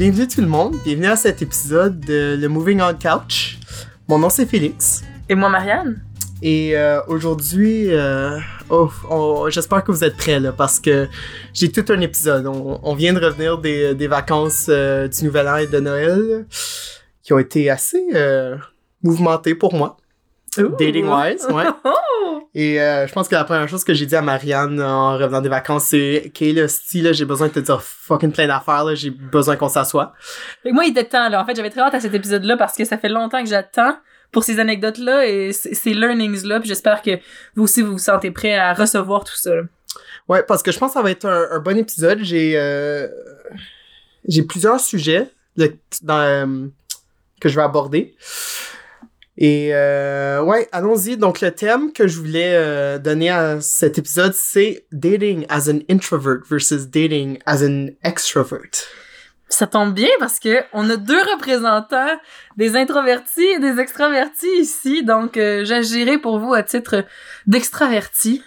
Bienvenue tout le monde, bienvenue à cet épisode de le Moving On Couch. Mon nom c'est Félix. Et moi, Marianne. Et euh, aujourd'hui, euh, oh, j'espère que vous êtes prêts là, parce que j'ai tout un épisode. On, on vient de revenir des, des vacances euh, du Nouvel An et de Noël qui ont été assez mouvementées pour moi, dating wise, ouais. Oh! Et euh, je pense que la première chose que j'ai dit à Marianne en revenant des vacances, c'est Kayla, si là, j'ai besoin de te dire fucking plein d'affaires, là, j'ai besoin qu'on s'assoie. Que moi, il était temps, là. En fait, j'avais très hâte à cet épisode-là parce que ça fait longtemps que j'attends pour ces anecdotes-là et ces learnings-là. Puis j'espère que vous aussi, vous vous sentez prêts à recevoir tout ça. là. Ouais, parce que je pense que ça va être un, un bon épisode. J'ai euh, j'ai plusieurs sujets de- dans, euh, que je vais aborder. Et euh, ouais, allons-y. Donc le thème que je voulais euh, donner à cet épisode, c'est dating as an introvert versus dating as an extrovert. Ça tombe bien parce que on a deux représentants, des introvertis et des extravertis ici. Donc, euh, j'agirai pour vous à titre d'extraverti.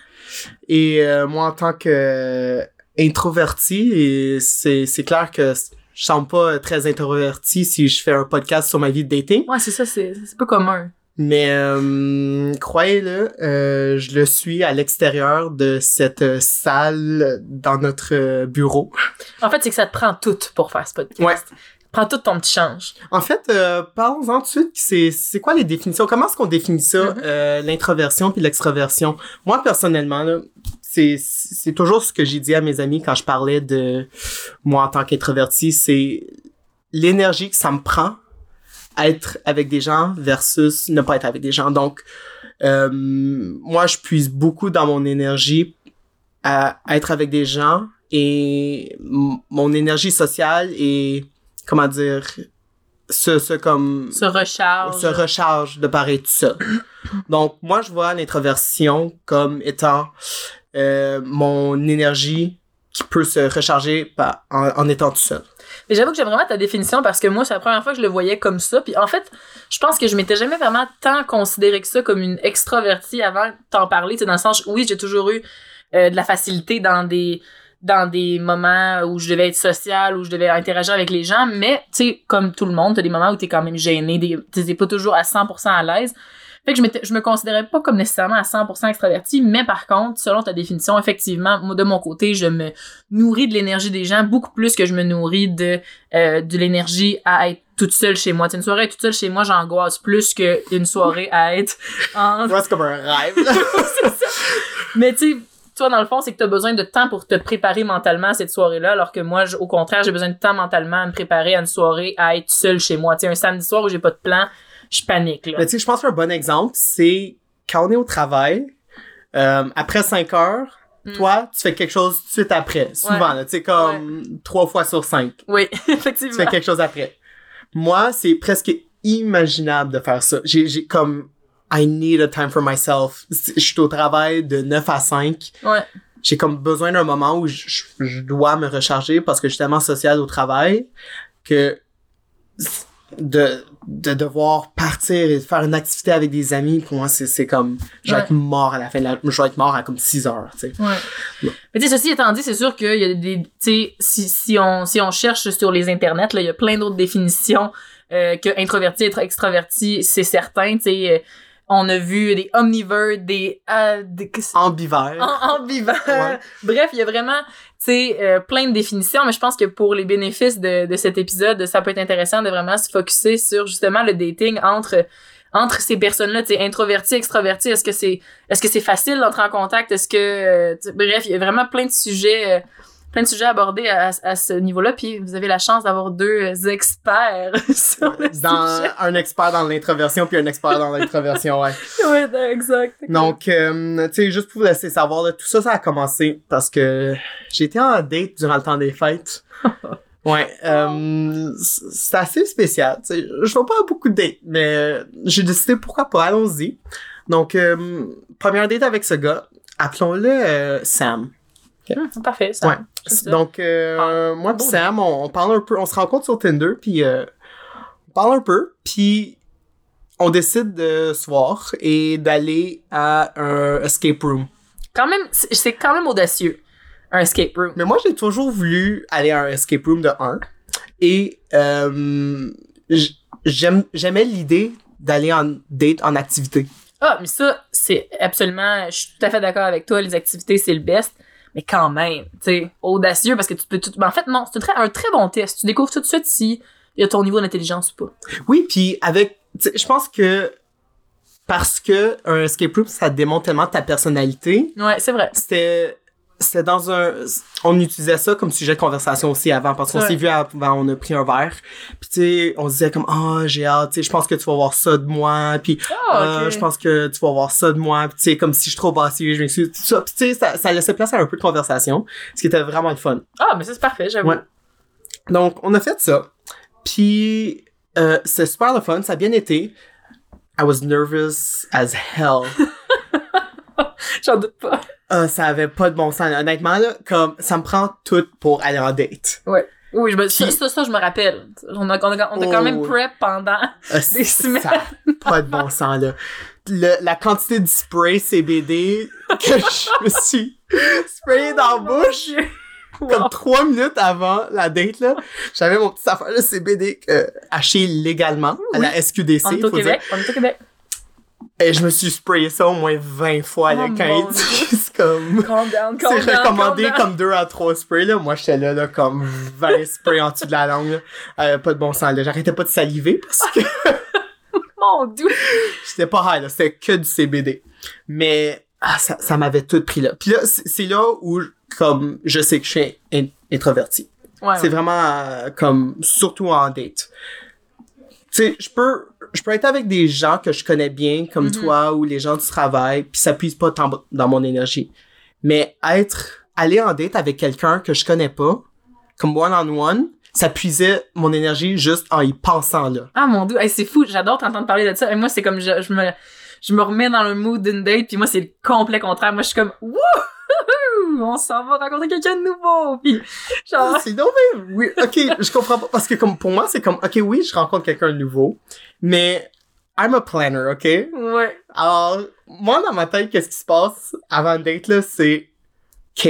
Et euh, moi, en tant que euh, introverti, c'est clair que je sens pas très introverti si je fais un podcast sur ma vie de dating. Ouais, c'est ça, c'est c'est pas commun. Mais euh, croyez-le, euh, je le suis à l'extérieur de cette euh, salle dans notre bureau. En fait, c'est que ça te prend tout pour faire ce podcast. Ouais. Prends tout ton petit change. En fait, euh, parlons-en tout de suite. C'est c'est quoi les définitions? Comment est-ce qu'on définit ça, Mhm. euh, l'introversion puis l'extraversion? Moi personnellement, là, c'est c'est toujours ce que j'ai dit à mes amis quand je parlais de moi en tant qu'introverti, c'est l'énergie que ça me prend à être avec des gens versus ne pas être avec des gens. Donc, euh, moi, je puise beaucoup dans mon énergie à être avec des gens et mon énergie sociale et comment dire se, se comme Se recharge. se recharge de pareil tout seul. Donc moi je vois l'introversion comme étant euh, mon énergie qui peut se recharger en, étant tout seul. Mais j'avoue que j'aime vraiment ta définition parce que moi, c'est la première fois que je le voyais comme ça. Puis en fait, je pense que je m'étais jamais vraiment tant considéré que ça comme une extravertie avant de t'en parler. Tu sais, dans le sens, oui, j'ai toujours eu euh, de la facilité dans des dans des moments où je devais être sociale, où je devais interagir avec les gens, mais tu sais, comme tout le monde, t'as des moments où t'es quand même gêné, des, t'es pas toujours à 100% à l'aise. Fait que je, je me considérais pas comme nécessairement à 100% extraverti, mais par contre, selon ta définition, effectivement, moi, de mon côté, je me nourris de l'énergie des gens beaucoup plus que je me nourris de euh, de l'énergie à être toute seule chez moi. Tu sais, une soirée toute seule chez moi, j'angoisse plus qu'une soirée à être en... C'est comme un rêve. ça. Mais tu sais, toi, dans le fond, c'est que t'as besoin de temps pour te préparer mentalement à cette soirée-là, alors que moi, au contraire, j'ai besoin de temps mentalement à me préparer à une soirée à être seule chez moi. Tu sais, un samedi soir où j'ai pas de plan, je panique, là. Mais tu sais je pense qu'un bon exemple c'est quand on est au travail euh, après 5 heures Mm. toi, tu fais quelque chose tout de suite après. Souvent, tu sais, comme trois fois sur cinq. Oui, tu effectivement. fais quelque chose après. Moi, c'est presque imaginable de faire ça. J'ai, j'ai comme, I need a time for myself. Je suis au travail de 9 à 5. Ouais. J'ai comme besoin d'un moment où je, je- je dois me recharger parce que je suis tellement social au travail que de, de devoir partir et de faire une activité avec des amis, pour moi, c'est, comme, je vais Ouais. être mort à la fin de la, je vais être mort à comme 6 heures, tu sais. Ouais. Mais tu sais, ceci étant dit, c'est sûr qu'il y a des, tu sais, si, si on, si on cherche sur les internets, là, il y a plein d'autres définitions, euh, que introverti, être extraverti, c'est certain, tu sais, euh, on a vu des omnivores, des, euh, des Ambivert. en, ambivores. Ouais. Bref, il y a vraiment, sais, euh, plein de définitions, mais je pense que pour les bénéfices de, de cet épisode, ça peut être intéressant de vraiment se focuser sur justement le dating entre entre ces personnes-là, tu introverti, extraverti, est-ce que c'est est-ce que c'est facile d'entrer en contact, est-ce que euh, bref, il y a vraiment plein de sujets euh, plein de sujets abordés à, à ce niveau-là, puis vous avez la chance d'avoir deux experts sur le dans sujet. un expert dans l'introversion puis un expert dans l'introversion, ouais. Ouais, exact. Donc, euh, tu sais, juste pour vous laisser savoir, là, tout ça, ça a commencé parce que j'étais en date durant le temps des fêtes. Ouais, euh, c'est assez spécial. tu sais. Je vois pas beaucoup de dates, mais j'ai décidé pourquoi pas, allons-y. Donc, euh, première date avec ce gars, appelons-le euh, Sam. Hum, parfait, ça. Ouais. C'est ça. Donc, euh, moi pis bon. Sam, on, on parle un peu, on se rencontre sur Tinder, puis euh, on parle un peu, puis on décide de se voir et d'aller à un escape room. Quand même, c'est quand même audacieux, un escape room. Mais moi, j'ai toujours voulu aller à un escape room de 1. Et euh, j'aimais l'idée d'aller en date en activité. Ah, mais ça, c'est absolument. Je suis tout à fait d'accord avec toi. Les activités, c'est le best. Mais quand même, tu sais, audacieux parce que tu peux tout. Ben, en fait, non, c'est un très, un très bon test. Tu découvres tout de suite si il y a ton niveau d'intelligence ou pas. Oui, puis avec je pense que parce que un escape room ça démontre tellement ta personnalité, Ouais, c'est vrai. c'était c'était dans un on utilisait ça comme sujet de conversation aussi avant parce qu'on Ouais. s'est vu avant on a pris un verre puis tu sais on disait comme ah j'ai hâte tu sais je pense que tu vas voir ça de moi puis Ah, Euh, je pense que tu vas voir ça de moi, puis tu sais, comme si je suis trop bassé, je tout ça. Puis tu sais, ça, ça laissait place à un peu de conversation, ce qui était vraiment le fun. Ah, mais c'est parfait, j'avoue. Ouais. Donc, on a fait ça. Puis, euh, c'est super le fun, ça a bien été. I was nervous as hell. J'en doute pas. Euh, ça avait pas de bon sens. Honnêtement, là, comme, ça me prend tout pour aller en date. Oui, je me, ça, ça, ça, je me rappelle. On a, on a, on a quand Oh. même prep pendant. Euh, Des semaines. Ça a pas de bon sens, là. Le- la quantité de spray CBD que je me suis sprayé dans la bouche. comme trois minutes avant la date, là, j'avais mon petit affaire de CBD euh, acheté légalement à la SQDC, On est au dire. Québec. On est au Québec. Et je me suis sprayé ça au moins 20 fois, là, Oh quand mon il dit que c'est comme... Calm down, calm C'est recommandé calm down. comme 2 à 3 sprays, là. Moi, j'étais là, là, comme 20 sprays en dessous de la langue, là. Euh, pas de bon sens, là. J'arrêtais pas de saliver parce que Mon dieu. j'étais pas high, là. C'était que du CBD. Mais, ah, ça, ça m'avait tout pris, là. Puis là, c'est c'est là où, comme, je sais que je suis in- introverti. Ouais, C'est ouais. vraiment euh, comme surtout en date. Tu sais, je peux je peux être avec des gens que je connais bien comme Mhm. toi ou les gens du travail puis ça puise pas tant dans mon énergie. Mais être aller en date avec quelqu'un que je connais pas comme one on one, ça puisait mon énergie juste en y pensant là. Ah mon dieu, Hey, c'est fou, j'adore t'entendre parler de ça. Et moi, c'est comme je, je me je me remets dans le mood d'une date, puis moi, c'est le complet contraire. Moi, je suis comme wouhou, on s'en va rencontrer quelqu'un de nouveau. Puis genre C'est donc bien- oui, OK, je comprends pas parce que comme pour moi c'est comme OK, oui, je rencontre quelqu'un de nouveau, mais I'm a planner, OK? ouais. Alors, moi, dans ma tête, qu'est-ce qui se passe avant le date, là, c'est... OK.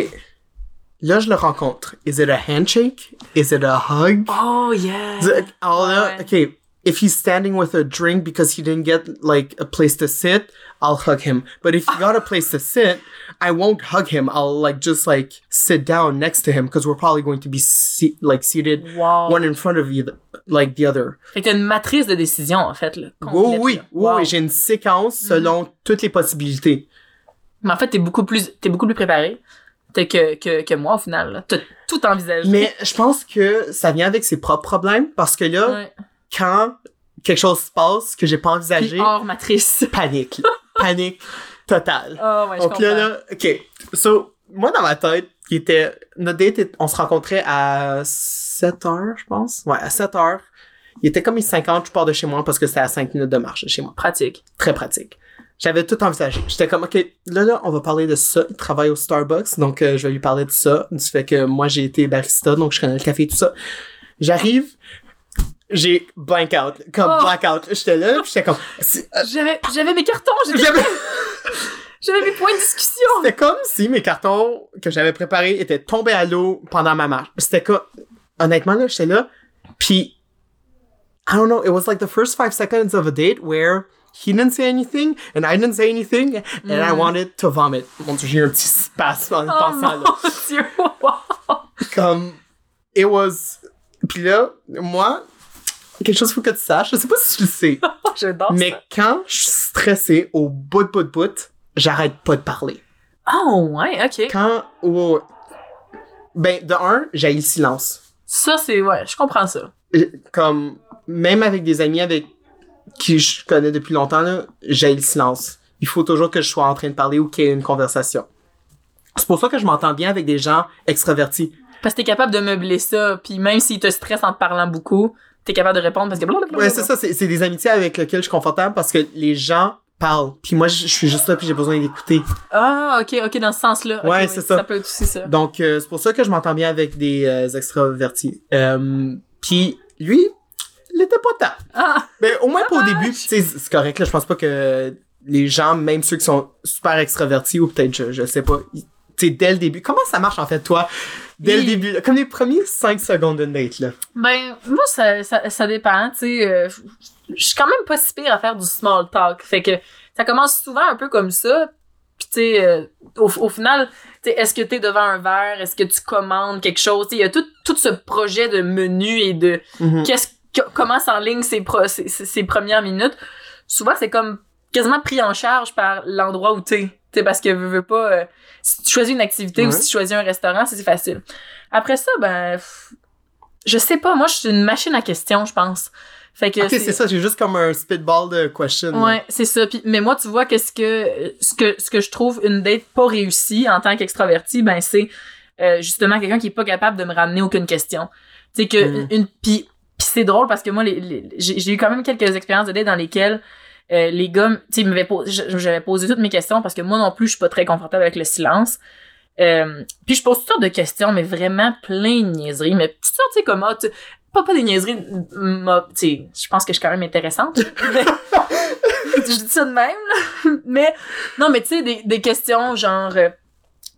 Là, je le rencontre. Is it a handshake? Is it a hug? Oh yeah. Alors là, Ouais. OK. If he's standing with a drink because he didn't get, like, a place to sit, I'll hug him. But if he got a place to sit, I won't hug him. I'll, like, just, like, sit down next to him because we're probably going to be, se- like, seated Wow. one in front of you, like, the other. Fait que t'as une matrice de décision en fait là. Oui, complète, oui, oui, Wow. oui, j'ai une séquence selon toutes les possibilités. Mais en fait, t'es beaucoup plus t'es beaucoup plus préparé que, que que moi au final. là. T'as tout envisagé. Mais je pense que ça vient avec ses propres problèmes parce que là, Ouais. Quand quelque chose se passe que j'ai pas envisagé, Puis hors matrice. panique. panique totale. Oh ouais, je Donc comprends. là, là, ok. So, moi, dans ma tête, qui était, notre date, on se rencontrait à 7 heures, je pense. Ouais, à 7 heures. Il était comme il 50, je pars de chez moi parce que c'était à 5 minutes de marche de chez moi. pratique. Très pratique. J'avais tout envisagé. J'étais comme, OK, là, là, on va parler de ça. Il travaille au Starbucks, donc euh, je vais lui parler de ça. Du fait que moi, j'ai été barista, donc je connais le café et tout ça. J'arrive, j'ai blank out, comme Oh. blackout. J'étais là, puis j'étais comme... euh, J'avais j'avais mes cartons, j'avais- j'avais mes points de discussion. C'était comme si mes cartons que j'avais préparés étaient tombés à l'eau pendant ma marche. C'était comme... Honnêtement, là, j'étais là, puis... I don't know, it was like the first five seconds of a date where he didn't say anything and I didn't say anything and I Mm. wanted to vomit. Mon dieu, j'ai eu un petit en Oh pensant là. mon dieu. Wow. Comme, it was... Puis là, moi, quelque chose faut que tu saches, je sais pas si tu le sais, J'adore mais ça. quand je suis stressé au bout de bout de bout, j'arrête pas de parler. Oh ouais, ok. Quand, oh, ben, de un, j'ai le silence. Ça c'est ouais, je comprends ça. Comme, même avec des amis avec qui je connais depuis longtemps, là, j'ai le silence. Il faut toujours que je sois en train de parler ou qu'il y ait une conversation. C'est pour ça que je m'entends bien avec des gens extravertis. Parce que t'es capable de meubler ça, puis même s'il te stresse en te parlant beaucoup, t'es capable de répondre parce que blablabla. Ouais, c'est ça, c'est c'est des amitiés avec lesquelles je suis confortable parce que les gens parlent. Puis moi, je je suis juste là puis j'ai besoin d'écouter. Ah, ok, ok, dans ce sens-là. Ok, Ouais, oui, c'est ça. Ça peut être aussi ça. Donc, euh, c'est pour ça que je m'entends bien avec des euh, extravertis. Euh, puis lui, il était pas tant. Ah, Ben, au moins pas au début. Tu sais, c'est correct, là. Je pense pas que les gens, même ceux qui sont super extravertis, ou peut-être, je, je sais pas, tu sais, dès le début, comment ça marche, en fait, toi, Dès le début, comme les premiers 5 secondes d'une date, là. Ben, moi, ça, ça, ça dépend, tu sais. euh, je suis quand même pas si pire à faire du small talk. Fait que ça commence souvent un peu comme ça. Puis, tu sais, euh, au, au final, tu sais, est-ce que t'es devant un verre? Est-ce que tu commandes quelque chose? Tu sais, il y a tout, tout ce projet de menu et de Mhm. qu'est-ce que- comment s'enligne ses, pro- ses- ses premières minutes. Souvent, c'est comme quasiment pris en charge par l'endroit où t'es. Sais, parce que veux, veux pas... euh, si tu choisis une activité ou si tu choisis un restaurant, c'est facile. Après ça, ben... je sais pas, moi, je suis une machine à questions, je pense. Fait que Ok, c'est ça, j'ai juste comme un spitball de question. Ouais, c'est ça. Puis, mais moi, tu vois, qu'est-ce que ce que ce que je trouve une date pas réussie en tant qu'extraverti, ben c'est euh, justement quelqu'un qui est pas capable de me ramener aucune question. Tu sais que Mm. une puis puis c'est drôle parce que moi, les, j'ai eu quand même quelques expériences de date dans lesquelles euh, les gars, tu sais, j'avais posé toutes mes questions parce que moi non plus, je suis pas très confortable avec le silence. Euh, puis je pose toutes sortes de questions, mais vraiment plein de niaiseries. Mais toutes sortes, tu sais, comme, ah, tu- pas, pas des niaiseries, tu sais, je pense que je suis quand même intéressante. mais- je dis ça de même, là. Mais, non, mais tu sais, des, des questions genre, euh,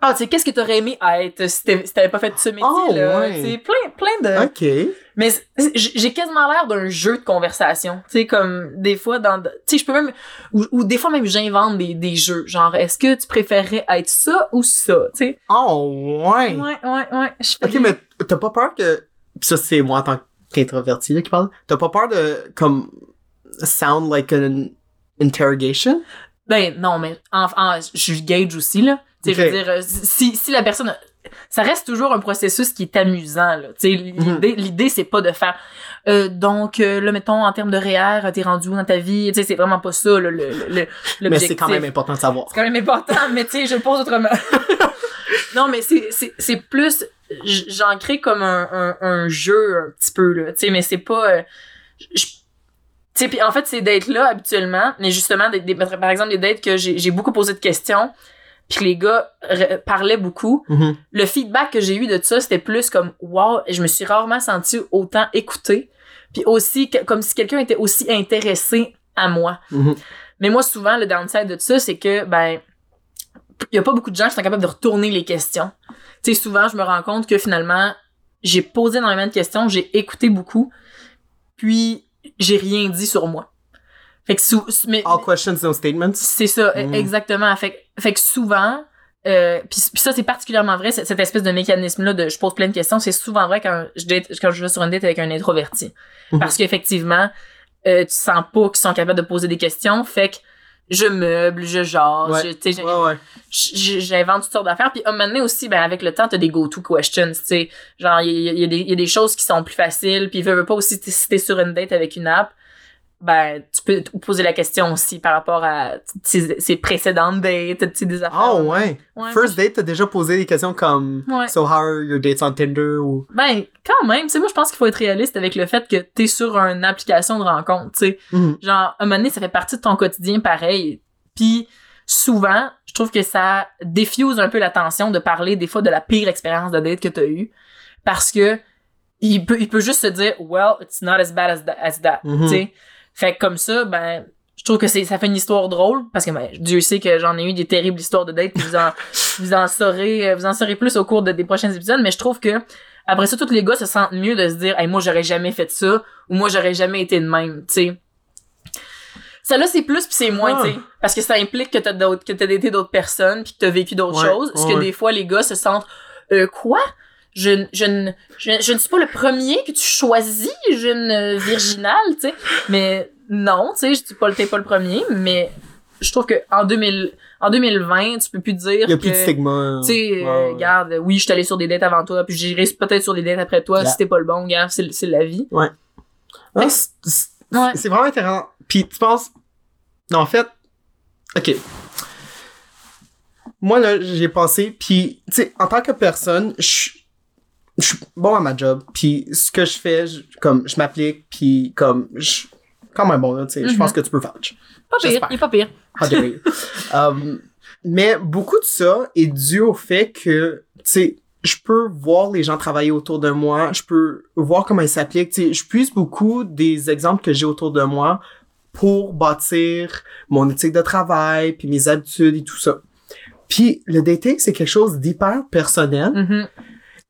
ah, tu sais, qu'est-ce que t'aurais aimé être si t'avais si t'avais pas fait ce métier-là? Oh, ouais. Tu sais, plein, plein de... Ok. Mais j'ai quasiment l'air d'un jeu de conversation. Tu sais, comme des fois dans. Tu sais, je peux même. Ou, ou des fois même j'invente des, des jeux. Genre, est-ce que tu préférerais être ça ou ça? Tu sais? Oh, ouais. Ouais, ouais, ouais. Ok, mais t'as pas peur que. Ça, c'est moi en tant qu'introverti là, qui parle. T'as pas peur de, comme, sound like an interrogation? Ben, non, mais en, en- je gauge aussi, là. Tu sais, je veux dire, euh, si, si la personne. Ça reste toujours un processus qui est amusant, là. Sais, l'idée, l'idée, c'est pas de faire. euh, donc, euh, là, mettons, en termes de REER, t'es rendu où dans ta vie? Tu sais, c'est vraiment pas ça, là, le, le, le- Mais l'objectif. c'est quand même important de savoir. C'est quand même important, mais tu sais, je le pose autrement. non, mais c'est, c'est, c'est plus, j'en crée comme un, un, un jeu un petit peu, là, tu sais, mais c'est pas... euh, je- tu sais, puis en fait, ces dates-là, habituellement, mais justement, des, des- par exemple, des dates que j'ai, j'ai beaucoup posé de questions, puis que les gars parlaient beaucoup, Mhm. le feedback que j'ai eu de ça, c'était plus comme wow, je me suis rarement senti autant écoutée, puis aussi que- comme si quelqu'un était aussi intéressé à moi. Mhm. Mais moi souvent le downside de ça, c'est que ben il y a pas beaucoup de gens qui sont capables de retourner les questions. Tu sais souvent je me rends compte que finalement j'ai posé énormément de questions, j'ai écouté beaucoup, puis j'ai rien dit sur moi. Fait que sou- mais All questions, no statements. c'est ça, e- Mm. exactement. Fait, que- fait que souvent, euh, puis puis ça c'est particulièrement vrai, cette, cette espèce de mécanisme-là de je pose plein de questions, c'est souvent vrai quand je, date, quand je vais sur une date avec un introverti. Mhm. Parce qu'effectivement, euh, tu sens pas qu'ils sont capables de poser des questions, fait que je meuble, je jase, Ouais. je- tu sais, Ouais, ouais. j'invente toutes sortes d'affaires. Puis à un moment donné aussi, ben, avec le temps, t'as des go-to questions, tu sais. Genre, il y, y a des- il y a des choses qui sont plus faciles. Puis veux, veux pas aussi, si t'es sur une date avec une app, ben, tu peux te poser la question aussi par rapport à ses, ses précédentes dates, tu sais, des affaires? Oh, ouais. Ouais, First date, t'as déjà posé des questions comme Ouais. So, how are your dates on Tinder ou? Ben, quand même, tu sais, moi, je pense qu'il faut être réaliste avec le fait que t'es sur une application de rencontre, tu sais. Mhm. Genre, à un moment donné, ça fait partie de ton quotidien pareil. Puis, souvent, je trouve que ça diffuse un peu l'attention de parler des fois de la pire expérience de date que t'as eue. Parce que, il peut, il peut juste se dire, well, it's not as bad as, tha- as that, Mhm. tu sais. Fait que comme ça, ben, je trouve que c'est, ça fait une histoire drôle, parce que ben, Dieu sait que j'en ai eu des terribles histoires de date, puis vous en, vous en saurez, euh, vous en saurez plus au cours de- des prochains épisodes, mais je trouve que, après ça, tous les gars se sentent mieux de se dire, hey, moi, j'aurais jamais fait ça, ou moi, j'aurais jamais été de même, tu sais. Ça là, c'est plus puis c'est moins, Ah. tu sais. Parce que ça implique que t'as d'autres, que t'as daté d'autres personnes puis que t'as vécu d'autres Ouais, choses. Ce que ouais. des fois, les gars se sentent, euh, quoi? Je, ne- je, ne- je, je ne suis pas le premier que tu choisis, jeune euh, virginale, tu sais. Mais non, tu sais, je dis pas, le- t'es pas le premier, mais je trouve que en 2000, en 2020, tu peux plus dire Il y a que, plus de stigma. tu sais, Ouais, euh, ouais. regarde, oui, je suis allé sur des dates avant toi, puis j'irai peut-être sur des dates après toi, Yeah. si t'es pas le bon, regarde, c'est, c'est la vie. C'est- c'est Ouais. c'est vraiment intéressant. Puis tu penses. Non, en fait. Ok. Moi, là, j'ai pensé. Puis, tu sais, en tant que personne, je je suis bon à ma job. Puis, ce que je fais, je- comme, je m'applique. Puis, comme, je quand même bon, là, tu sais. Je Mhm. pense que tu peux faire. Pas pire, il est pas pire. Dare you. Um, mais beaucoup de ça est dû au fait que, tu sais, je peux voir les gens travailler autour de moi, je peux voir comment ils s'appliquent, tu sais, je puise beaucoup des exemples que j'ai autour de moi pour bâtir mon éthique de travail, puis mes habitudes et tout ça. Puis le dating, c'est quelque chose d'hyper personnel Mhm.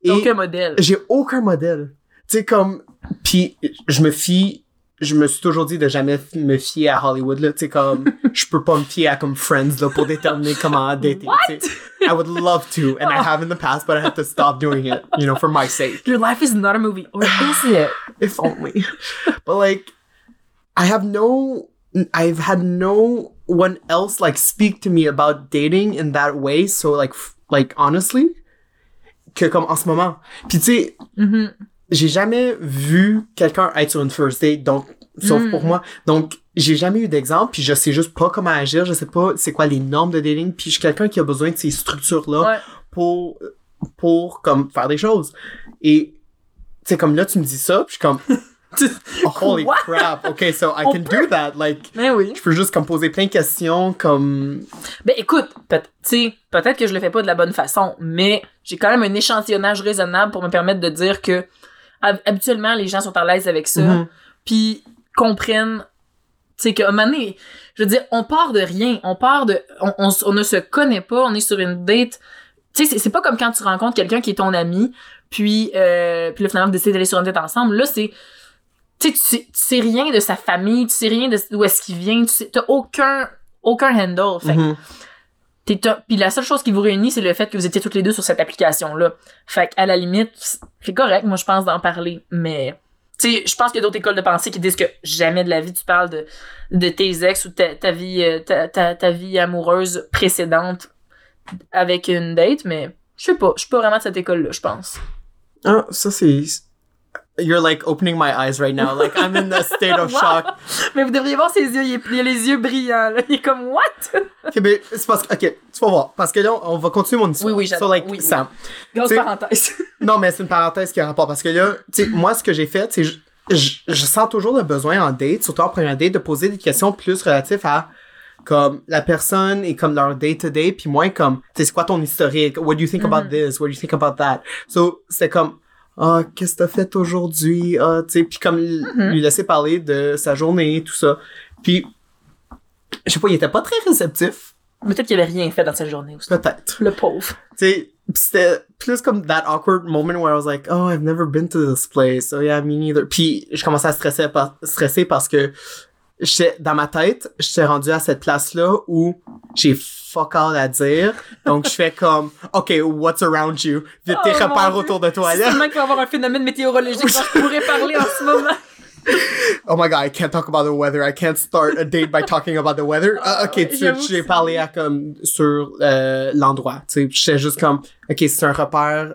Et Aucun modèle. j'ai aucun modèle. Tu sais, comme, puis je me fie, je me suis toujours dit de jamais me fier à Hollywood, là. Tu sais, comme, je peux pas me fier à comme Friends, là, pour déterminer comment dater. sais. I would love to, and I have in the past, but I have to stop doing it, you know, for my sake. Your life is not a movie. Or is it? If only. but like, I have no, I've had no one else like speak to me about dating in that way. So like, like honestly, que comme en ce moment. Puis tu sais, Mhm. j'ai jamais vu quelqu'un être sur une first date, donc sauf Mm. pour moi. Donc j'ai jamais eu d'exemple, puis je sais juste pas comment agir, je sais pas c'est quoi les normes de dating, puis je suis quelqu'un qui a besoin de ces structures là Ouais. pour pour comme faire des choses. Et tu sais comme là tu me dis ça, puis je suis comme holy crap. Okay, so I On can do that like Mais oui. je peux juste comme poser plein de questions comme Ben écoute, peut- peut-être que je le fais pas de la bonne façon, mais j'ai quand même un échantillonnage raisonnable pour me permettre de dire que hab- habituellement les gens sont à l'aise avec ça, Mhm. puis comprennent, tu sais, qu'à un moment donné, je veux dire, on part de rien, on part de, on, on, on ne se connaît pas, on est sur une date, tu sais, c'est- c'est pas comme quand tu rencontres quelqu'un qui est ton ami, puis, euh, puis là finalement vous décidez d'aller sur une date ensemble, là c'est tu sais, tu sais, rien de sa famille, tu sais rien de d'où est-ce qu'il vient, tu sais, t'as aucun, aucun handle. Fait mhm. top. Puis la seule chose qui vous réunit, c'est le fait que vous étiez toutes les deux sur cette application-là. Fait qu'à la limite, c'est correct, moi, je pense, d'en parler. Mais, tu sais, je pense qu'il y a d'autres écoles de pensée qui disent que jamais de la vie tu parles de, de tes ex ou ta, ta vie, euh, ta, ta, ta vie amoureuse précédente avec une date, mais je sais pas. Je suis pas vraiment de cette école-là, je pense. Ah, ça c'est You're like opening my eyes right now. Like I'm in a state of Wow. shock. Mais vous devriez voir ses yeux, il, est- il a les yeux brillants, là. Il est comme, what? Ok, mais c'est parce que, ok, tu vas voir. Parce que là, on va continuer mon histoire. Oui, oui, So, j'adore. like, Oui, oui. Sam. Grosse parenthèse. Non, mais c'est une parenthèse qui a rapport. Parce que là, tu sais, moi, ce que j'ai fait, c'est je, je, je sens toujours le besoin en date, surtout en première date, de poser des questions plus relatives à comme la personne et comme leur day-to-day, puis moins comme, tu sais, c'est quoi ton historique? What do you think about this? What do you think about that? So, c'est comme, ah, qu'est-ce que t'as fait aujourd'hui? Ah, tu sais, puis comme l- lui laisser parler de sa journée, tout ça. Puis, je sais pas, il était pas très réceptif. Peut-être qu'il avait rien fait dans cette journée aussi. Peut-être. Le pauvre. Tu sais, c'était plus comme that awkward moment where I was like, oh, I've never been to this place. Oh yeah, me neither. Puis je commençais à stresser, par- stresser parce que dans ma tête, j'étais rendu à cette place-là où j'ai fuck all à dire. Donc je fais comme, OK, what's around you? Vite tes Oh, repères autour de toi, C'est qu'il va y avoir un phénomène météorologique dont je pourrais parler en ce moment. Oh my god, I can't talk about the weather. I can't start a date by talking about the weather. Ah, ok, j'avoue j'ai parlé à comme sur euh, l'endroit. Tu sais, j'étais juste comme, ok, c'est un repère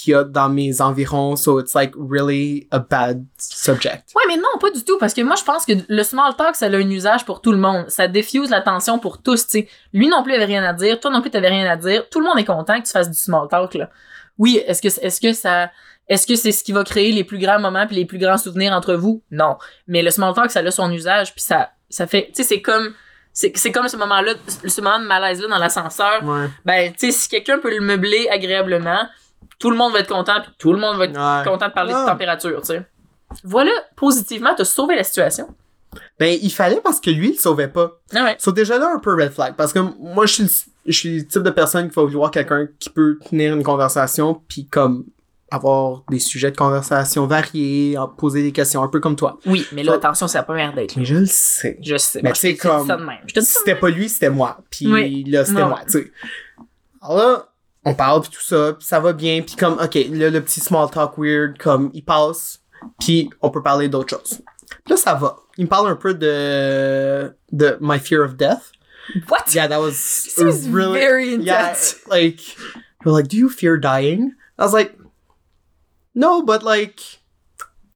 qu'il y a dans mes environs, so it's like really a bad subject. Ouais, mais non, pas du tout, parce que moi, je pense que le small talk, ça a un usage pour tout le monde. Ça diffuse l'attention pour tous, tu sais. Lui non plus avait rien à dire, toi non plus t'avais rien à dire. Tout le monde est content que tu fasses du small talk, là. Oui, est-ce que, est-ce que ça, est-ce que c'est ce qui va créer les plus grands moments puis les plus grands souvenirs entre vous? Non. Mais le small talk, ça a son usage puis ça, ça fait, tu sais, c'est comme, c'est, c'est comme ce moment-là, ce moment de malaise-là dans l'ascenseur. Ouais. Ben, tu sais, si quelqu'un peut le meubler agréablement, tout le monde va être content puis tout le monde va être Ouais. content de parler Ah. de température, tu sais. Voilà, positivement, t'as sauvé la situation. Ben, il fallait parce que lui, il le sauvait pas. Ah ouais. So déjà là, un peu red flag. Parce que moi, je suis, le- je suis le type de personne qui va vouloir quelqu'un qui peut tenir une conversation puis comme avoir des sujets de conversation variés, poser des questions, un peu comme toi. Oui, mais là, attention, c'est la première date. Mais je le sais. Je sais. Mais dis comme- c'était pas lui, c'était moi. Puis Oui. là, c'était moi, tu sais. Alors là, on parle puis tout ça, puis ça va bien, puis comme, ok, là, le petit small talk weird, comme, il passe, puis on peut parler d'autres choses. Là, ça va. Il me parle un peu de, de my fear of death. What? Yeah, that was was really, very yeah, intense. like, you're like, do you fear dying? I was like, no, but like,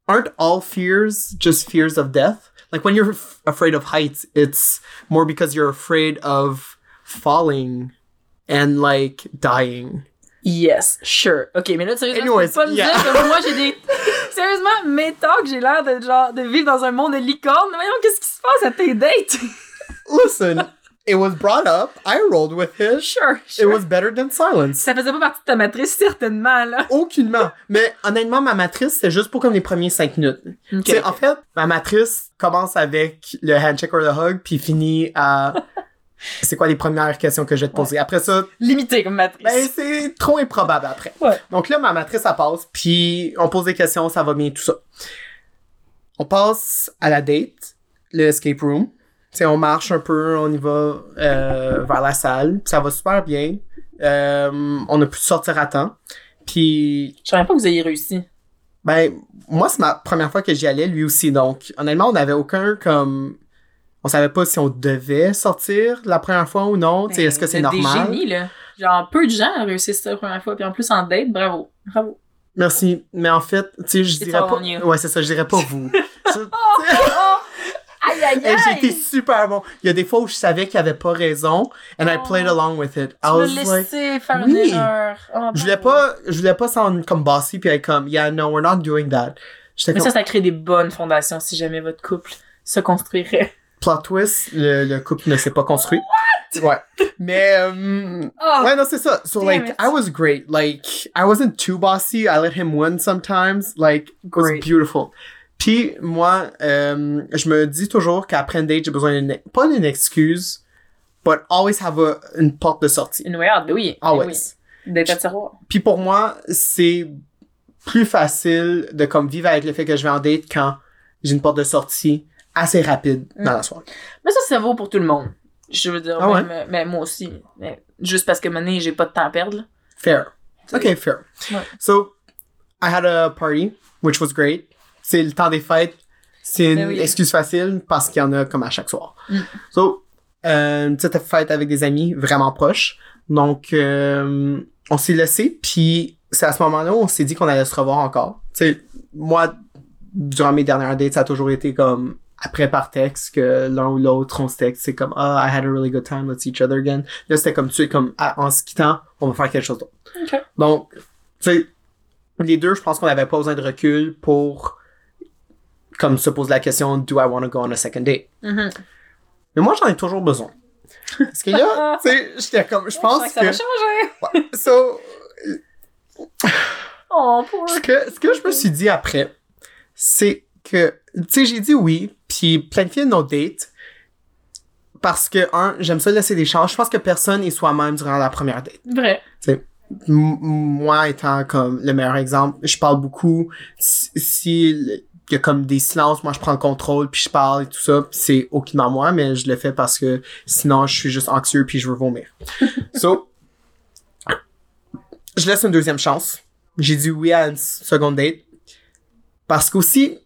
aren't all fears just fears of death? Like when you're f- afraid of heights, it's more because you're afraid of falling and like dying. Yes, sure. Ok, mais là, sérieusement, Anyways, tu peux pas me yeah. dire que moi, j'ai des... Sérieusement, mes talks, j'ai l'air de, genre, de vivre dans un monde de licorne. Voyons, qu'est-ce qui se passe à tes dates? Listen, it was brought up. I rolled with it. sure, It sure. was better than silence. Ça faisait pas partie de ta matrice, certainement, là. Aucunement. Mais honnêtement, ma matrice, c'est juste pour comme les premiers cinq minutes. En fait, ma matrice commence avec le handshake or the hug, puis finit à c'est quoi les premières questions que je vais te poser? Après ça, Limité comme matrice. ben, c'est trop improbable après. Ouais. Donc là, ma matrice, ça passe, puis on pose des questions, ça va bien, tout ça. On passe à la date, le escape room. Tu sais, on marche un peu, on y va euh, vers la salle, puis ça va super bien. Euh, on a pu sortir à temps. Puis, Je savais pas que vous ayez réussi. ben, moi, c'est ma première fois que j'y allais, lui aussi. Donc, honnêtement, on n'avait aucun, comme... On savait pas si on devait sortir la première fois ou non. Tu sais, est-ce que c'est Ben, Des normal? génies, là. Genre, peu de gens réussissent ça la première fois. Puis en plus, en date, bravo. Bravo. Merci. Mais en fait, tu sais, je dirais pas... you. Ouais, c'est ça, je dirais pas vous. Ça- Aïe, aïe, Hey, J'ai été super bon. Il y a des fois où je savais qu'il avait pas raison, and I Oh. played along with it. I Tu was like, faire Oui. une erreur. Oh, je voulais pas, je voulais pas sound comme bossy puis être comme, yeah, no, we're not doing that. J'étais Mais comme, ça, ça crée des bonnes fondations si jamais votre couple se construirait. Plot twist, le, le couple ne s'est pas construit. Ouais. Mais, euh, Oh, ouais, non, c'est ça. So, like, it. I was great. Like, I wasn't too bossy. I let him win sometimes. Like, it was Great. beautiful. Puis, moi, euh, je me dis toujours qu'après une date, j'ai besoin d'une, pas d'une excuse, but always have a, une porte de sortie. une way out, ben oui. ben Always. oui. D'être tiroir. Puis pour moi, c'est plus facile de comme vivre avec le fait que je vais en date quand j'ai une porte de sortie assez rapide dans Mm. la soirée. Mais ça, ça vaut pour tout le monde. Je veux dire, Ah ouais? même, mais moi aussi. Mais juste parce que maintenant, j'ai pas de temps à perdre. là. Fair. Okay, fair. Ouais. So, I had a party, which was great. C'est le temps des fêtes. C'est une Ben oui. excuse facile parce qu'il y en a comme à chaque soir. Mm. So, euh, une petite fête avec des amis vraiment proches. Donc, euh, on s'est laissé, puis c'est à ce moment-là où on s'est dit qu'on allait se revoir encore. Tu sais, moi, durant mes dernières dates, ça a toujours été comme après par texte que l'un ou l'autre on se texte c'est comme ah I had a really good time let's see each other again là c'était comme tu sais comme ah, en se quittant on va faire quelque chose d'autre donc tu sais les deux je pense qu'on avait pas besoin de recul pour comme se poser la question do I want to go on a second date? Mhm. mais moi j'en ai toujours besoin parce que là tu sais j'étais comme je pense que ça va changer. Ouais. so Oh, pour ce que, ce que je me suis dit après, c'est que, tu sais, j'ai dit oui, puis planifier nos dates, parce que, un, j'aime ça laisser des chances. Je pense que personne est soi-même durant la première date. Vrai. M- moi étant comme le meilleur exemple, je parle beaucoup. Si, si il y a comme des silences, moi je prends le contrôle puis je parle et tout ça, c'est aucunement moi, mais je le fais parce que sinon je suis juste anxieux puis je veux vomir. so, je laisse une deuxième chance. J'ai dit oui à une seconde date parce qu'aussi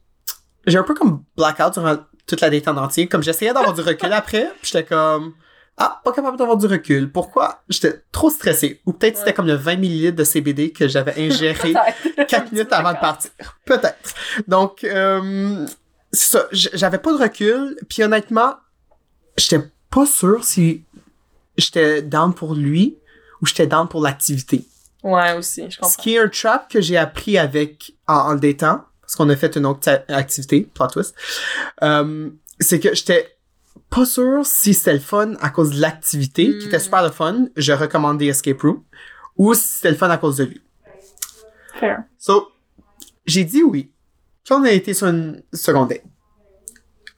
j'ai un peu comme blackout durant toute la date en entier, comme j'essayais d'avoir du recul après, puis j'étais comme ah, pas capable d'avoir du recul. Pourquoi? J'étais trop stressé. Ou peut-être c'était comme le 20 ml de CBD que j'avais ingéré Peut-être. 4 minutes avant de partir. Peut-être. Donc, euh, c'est ça. J'avais pas de recul. Puis honnêtement, j'étais pas sûr si j'étais down pour lui ou j'étais down pour l'activité. Ouais, aussi, je Ce comprends. qui est un trap que j'ai appris avec en, en le datant, parce qu'on a fait une autre activité, plot twist, euh, c'est que j'étais pas sûr si c'était le fun à cause de l'activité, qui était super le fun, je recommande des escape room, ou si c'était le fun à cause de lui. Fair. So, j'ai dit oui. Puis on a été sur une seconde date.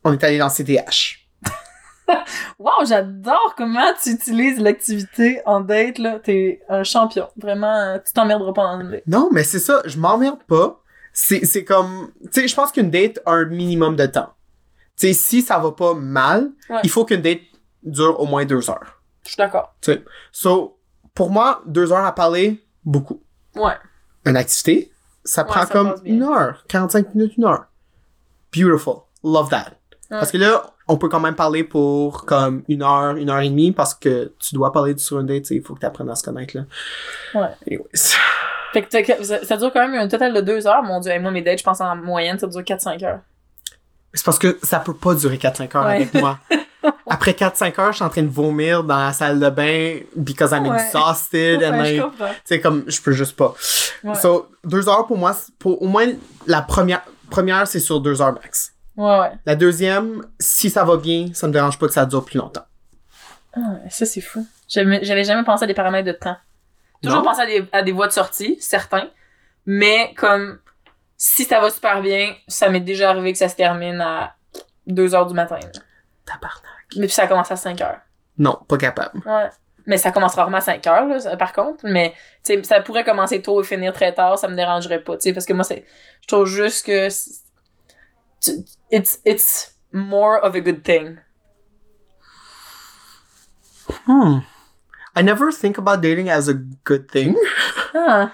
On est allé dans CTH. Wow, j'adore comment tu utilises l'activité en date, là. T'es un champion. Vraiment, tu t'emmerderas pas en date. Non, mais c'est ça, je m'emmerde pas. C'est, c'est comme, tu sais, je pense qu'une date a un minimum de temps. Tu sais, si ça va pas mal, Ouais. il faut qu'une date dure au moins deux heures. Je suis d'accord. Tu sais. So, pour moi, deux heures à parler, beaucoup. Ouais. Une activité, ça Ouais, prend ça comme une heure, 45 minutes, une heure. Beautiful. Love that. Parce que là, on peut quand même parler pour comme une heure, une heure et demie, parce que tu dois parler sur une date, tu sais, il faut que tu apprennes à se connaître, là. Ouais. Anyways. Fait que ça, ça dure quand même un total de deux heures. Mon dieu, Hey, moi, mes dates, je pense en moyenne, ça dure 4-5 heures. C'est parce que ça peut pas durer 4-5 heures Ouais. avec moi. Après 4-5 heures, je suis en train de vomir dans la salle de bain because I'm Ouais. exhausted and Ouais, tu sais, comme, je peux juste pas. So, deux heures pour moi, c'est- pour au moins la première, première, c'est sur deux heures max. Ouais, ouais. La deuxième, si ça va bien, ça me dérange pas que ça dure plus longtemps. Ah, ça, c'est fou. J'avais jamais pensé à des paramètres de temps. Toujours pensé à des, à des voies de sortie, certains. Mais comme, si ça va super bien, ça m'est déjà arrivé que ça se termine à 2 heures du matin. là. Tabarnak. Mais puis ça commence à 5 heures. Non, pas capable. Ouais. Mais ça commence rarement à 5 heures, là, par contre. Mais, tu sais, ça pourrait commencer tôt et finir très tard, ça me dérangerait pas, tu sais, parce que moi, c'est, je trouve juste que it's, it's more of a good thing. Hmm. I never think about dating as a good thing. Ah.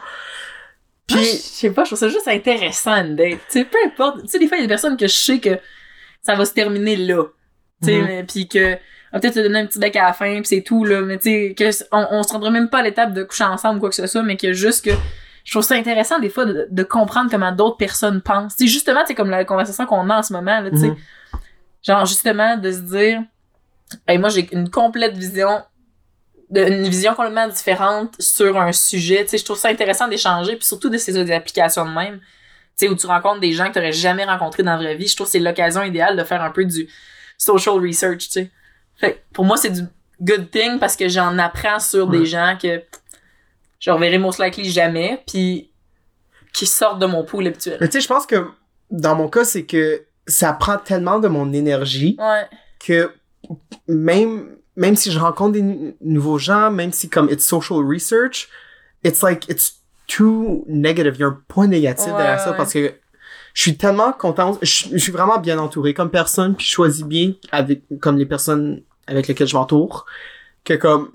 Puis- je sais pas, je trouve ça juste intéressant, une date. Tu sais, peu importe. Tu sais, des fois, il y a des personnes que je sais que ça va se terminer là. Tu sais, Mhm. mais- puis que, va peut-être te donner un petit bec à la fin, puis c'est tout, là. Mais tu sais, on, on se rendrait même pas à l'étape de coucher ensemble ou quoi que ce soit, mais que juste que, je trouve ça intéressant, des fois, de, de comprendre comment d'autres personnes pensent. Tu sais, justement, c'est comme la conversation qu'on a en ce moment, là, tu sais. Mhm. Genre, justement, de se dire, hey, moi, j'ai une complète vision, une vision complètement différente sur un sujet. Tu sais, je trouve ça intéressant d'échanger, puis surtout de ces applications de même. Tu sais, où tu rencontres des gens que tu n'aurais jamais rencontrés dans la vraie vie. Je trouve que c'est l'occasion idéale de faire un peu du social research, tu sais. Fait que pour moi, c'est du good thing parce que j'en apprends sur Ouais. des gens que je reverrai most likely jamais, puis qui sortent de mon pool habituel. Mais tu sais, je pense que dans mon cas, c'est que ça prend tellement de mon énergie Ouais. que même, même si je rencontre des nou- nouveaux gens, même si comme it's social research, it's like, it's too negative. Il y a un point négatif Ouais, derrière ça ouais. parce que je suis tellement contente, je, je suis vraiment bien entouré comme personne, puis je choisis bien avec, comme les personnes avec lesquelles je m'entoure, que comme,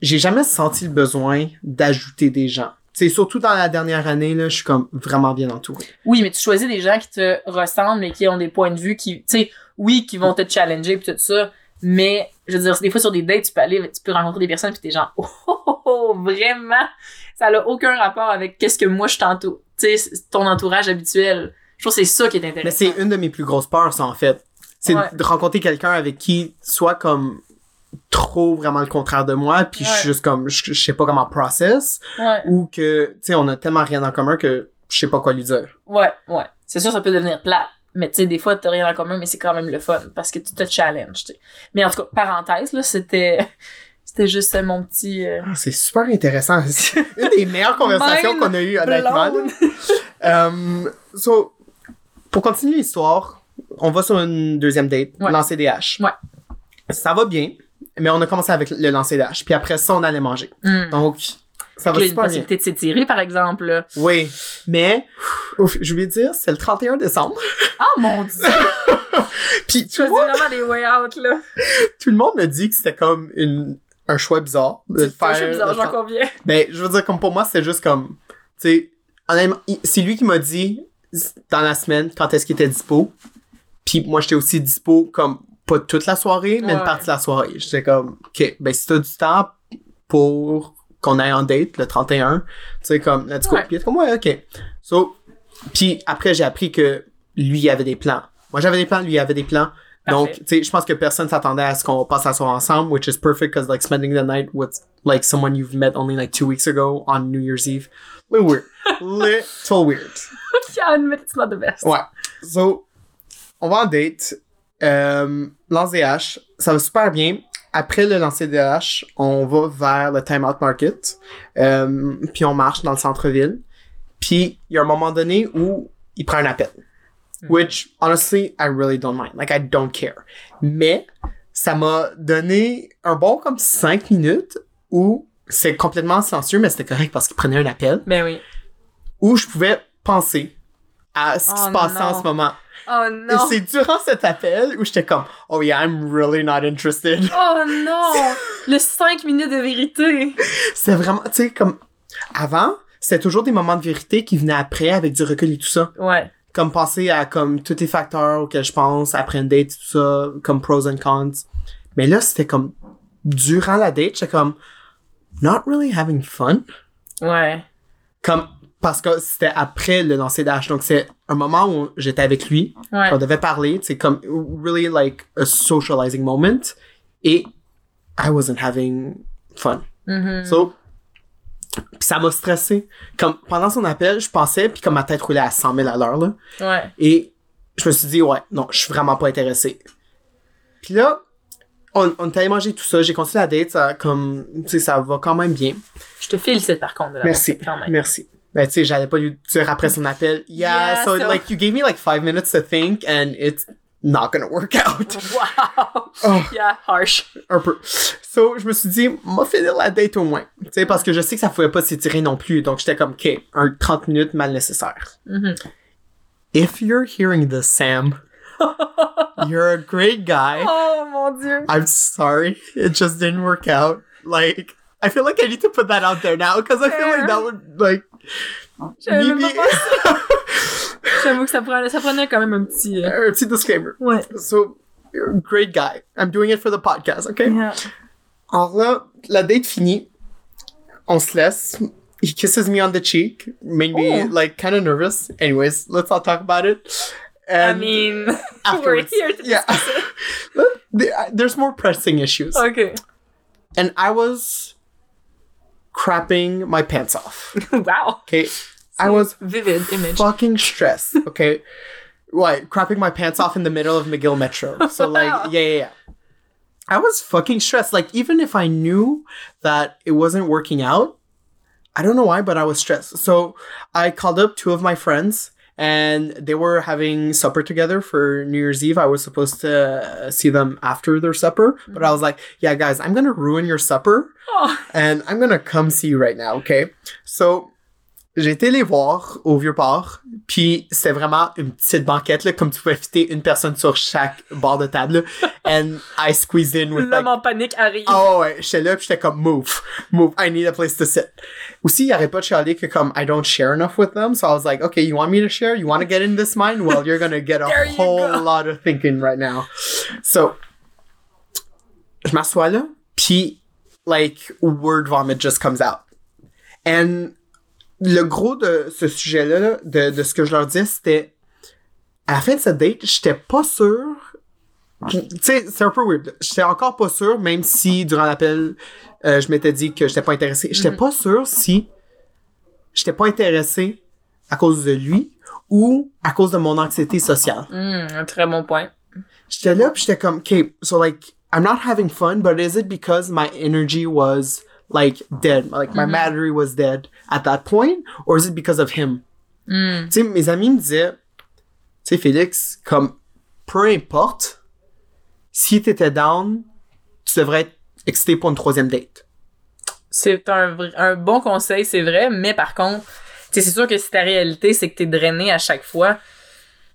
j'ai jamais senti le besoin d'ajouter des gens. C'est surtout dans la dernière année, là, je suis comme vraiment bien entouré. Oui, mais tu choisis des gens qui te ressemblent et qui ont des points de vue qui, tu sais, oui, qui vont te challenger pis tout ça, mais, je veux dire, des fois sur des dates, tu peux aller, tu peux rencontrer des personnes pis t'es genre, oh, oh, oh, oh, vraiment, ça n'a aucun rapport avec qu'est-ce que moi je t'entoure, tu sais, ton entourage habituel. Je trouve que c'est ça qui est intéressant. Mais c'est une de mes plus grosses peurs, ça, en fait. C'est Ouais. de rencontrer quelqu'un avec qui, soit comme trop vraiment le contraire de moi, puis je suis juste comme, je, je sais pas comment process, Ouais, ou que, tu sais, on a tellement rien en commun que je sais pas quoi lui dire. ouais, ouais. C'est sûr, ça peut devenir plat. Mais tu sais, des fois, t'as rien en commun, mais c'est quand même le fun parce que tu te challenges, tu sais. Mais en tout cas, parenthèse, là, c'était, c'était juste mon petit, euh, Ah, c'est super intéressant. C'est une des meilleures conversations qu'on a eues, honnêtement. Euh, so, pour continuer l'histoire, on va sur une deuxième date, Ouais. lancer des haches. Ouais. Ça va bien, mais on a commencé avec le lancer des haches, puis après ça, on allait manger. Hmm. Donc, ça va Il y a une bien. possibilité de s'étirer, par exemple, là. Oui, mais ouf, je voulais dire, c'est le 31 décembre. Oh mon dieu! Puis Tu vois, vraiment des way out, là. tout le monde me dit que c'était comme une, un choix bizarre de le C'est pas faire. bizarre, j'en 30. conviens. Ben, je veux dire, comme pour moi, c'est juste comme, tu sais, c'est lui qui m'a dit dans la semaine quand est-ce qu'il était dispo. Puis moi, j'étais aussi dispo comme pas toute la soirée, mais une partie de la soirée. J'étais comme, ok, ben si t'as du temps pour qu'on aille en date le 31, tu sais, comme, let's go. Ouais. Puis comme, ouais, ok. So, puis après, j'ai appris que lui, il avait des plans. Moi, j'avais des plans, lui, avait des plans. Donc, tu sais, je pense que personne s'attendait à ce qu'on passe la soirée ensemble, which is perfect because like spending the night with like someone you've met only like two weeks ago on New Year's Eve, little weird, little weird. I admit it's not the best. Ouais. So, on va en date, euh, lance des haches, ça va super bien. Après le lancer des haches, on va vers le Time Out Market, euh, puis on marche dans le centre-ville. Puis il y a un moment donné où il prend un appel. Which, honestly, I really don't mind. Like, I don't care. Mais, ça m'a donné un bon comme 5 minutes où c'est complètement silencieux, mais c'était correct parce qu'il prenait un appel, Ben oui. où je pouvais penser à ce qui Oh se passait en ce moment. Oh Et non! c'est durant cet appel où j'étais comme, oh yeah, I'm really not interested. Oh non! Le 5 minutes de vérité! C'est vraiment, tu sais, comme, avant, c'était toujours des moments de vérité qui venaient après avec du recul et tout ça. Ouais. Comme penser à comme tous les facteurs auxquels je pense après une date, tout ça, comme pros and cons. Mais là, c'était comme, durant la date, j'étais comme, not really having fun. Ouais. Comme, parce que c'était après le lancer d'âge. Donc, c'est un moment où j'étais avec lui. Ouais. On devait parler, c'est comme really like a socializing moment et I wasn't having fun. Mhm. So, pis ça m'a stressé. Comme pendant son appel, je pensais puis comme ma tête roulait à 100 000 à l'heure là Ouais. et je me suis dit ouais, non, je suis vraiment pas intéressé. Puis là, on, on est allé manger tout ça, j'ai continué la date, ça, comme tu sais ça va quand même bien. Je te félicite par contre de Merci. fait quand même. Merci. Ben, tu sais, j'allais pas lui dire après son appel. Yeah, Yeah, so, so- like, you gave me like five minutes to think and it's not gonna work out. Wow! Oh. Yeah, harsh. Un peu. So, je me suis dit, m'a finir la date au moins. Tu sais, parce que je sais que ça pouvait pas s'étirer non plus. Donc, j'étais comme, OK, un 30 minutes mal nécessaire. Mhm. If you're hearing this, Sam, you're a great guy. Oh mon dieu! I'm sorry. It just didn't work out. Like, I feel like I need to put that out there now because I feel like that would, like, J'avais même pas J'avoue que ça prenait, ça prenait quand même un petit. euh, un petit disclaimer. Ouais. So, you're a great guy. I'm doing it for the podcast, okay? Yeah. Alors là, la date finie. On se laisse. He kisses me on the cheek. Made me, Oh. like, kind of nervous. Anyways, let's not talk about it. I And mean, we're here to yeah. discuss There- uh, There's more pressing issues. Okay. And I was crapping my pants off. Wow. Okay? I was Vivid image. fucking stressed. Okay? like Crapping my pants off in the middle of McGill Metro. So, like, yeah, yeah, yeah. I was fucking stressed. Like, even if I knew that it wasn't working out, I don't know why, but I was stressed. So, I called up two of my friends and they were having supper together for New Year's Eve. I was supposed to uh, see them after their supper, but I was like, yeah, guys, I'm gonna ruin your supper Oh. and I'm gonna come see you right now, okay? So, j'ai été les voir au Vieux-Port, puis c'était vraiment une petite banquette, là, comme tu pouvais fitter une personne sur chaque bord de table, là. and I squeezed in with like... L'homme en panique arrive. Oh ouais, j'étais là, puis j'étais comme, move, move, I need a place to sit. Aussi, il arrête pas de chialer que comme, I don't share enough with them, so I was like, okay, you want me to share? You want to get in this mine? Well, you're gonna get a whole lot of thinking right now. So, je m'assois là, puis, like, word vomit just comes out. And le gros de ce sujet-là, là, de, de ce que je leur disais, c'était, à la fin de cette date, j'étais pas sûr tu sais, c'est un peu weird. J'étais encore pas sûr, même si durant l'appel, euh, je m'étais dit que j'étais pas intéressé. J'étais pas sûr si j'étais pas intéressé à cause de lui ou à cause de mon anxiété sociale. Hmm, un très bon point. J'étais là, puis j'étais comme, okay, so like, I'm not having fun, but is it because my energy was like dead? Like my battery was dead at that point? Or is it because of him? Hmm. Tu sais, mes amis me disaient, tu sais, Félix, comme, peu importe, si t'étais down, tu devrais être excité pour une troisième date. C'est un, un bon conseil, c'est vrai, mais par contre, c'est sûr que si ta réalité, c'est que t'es drainé à chaque fois,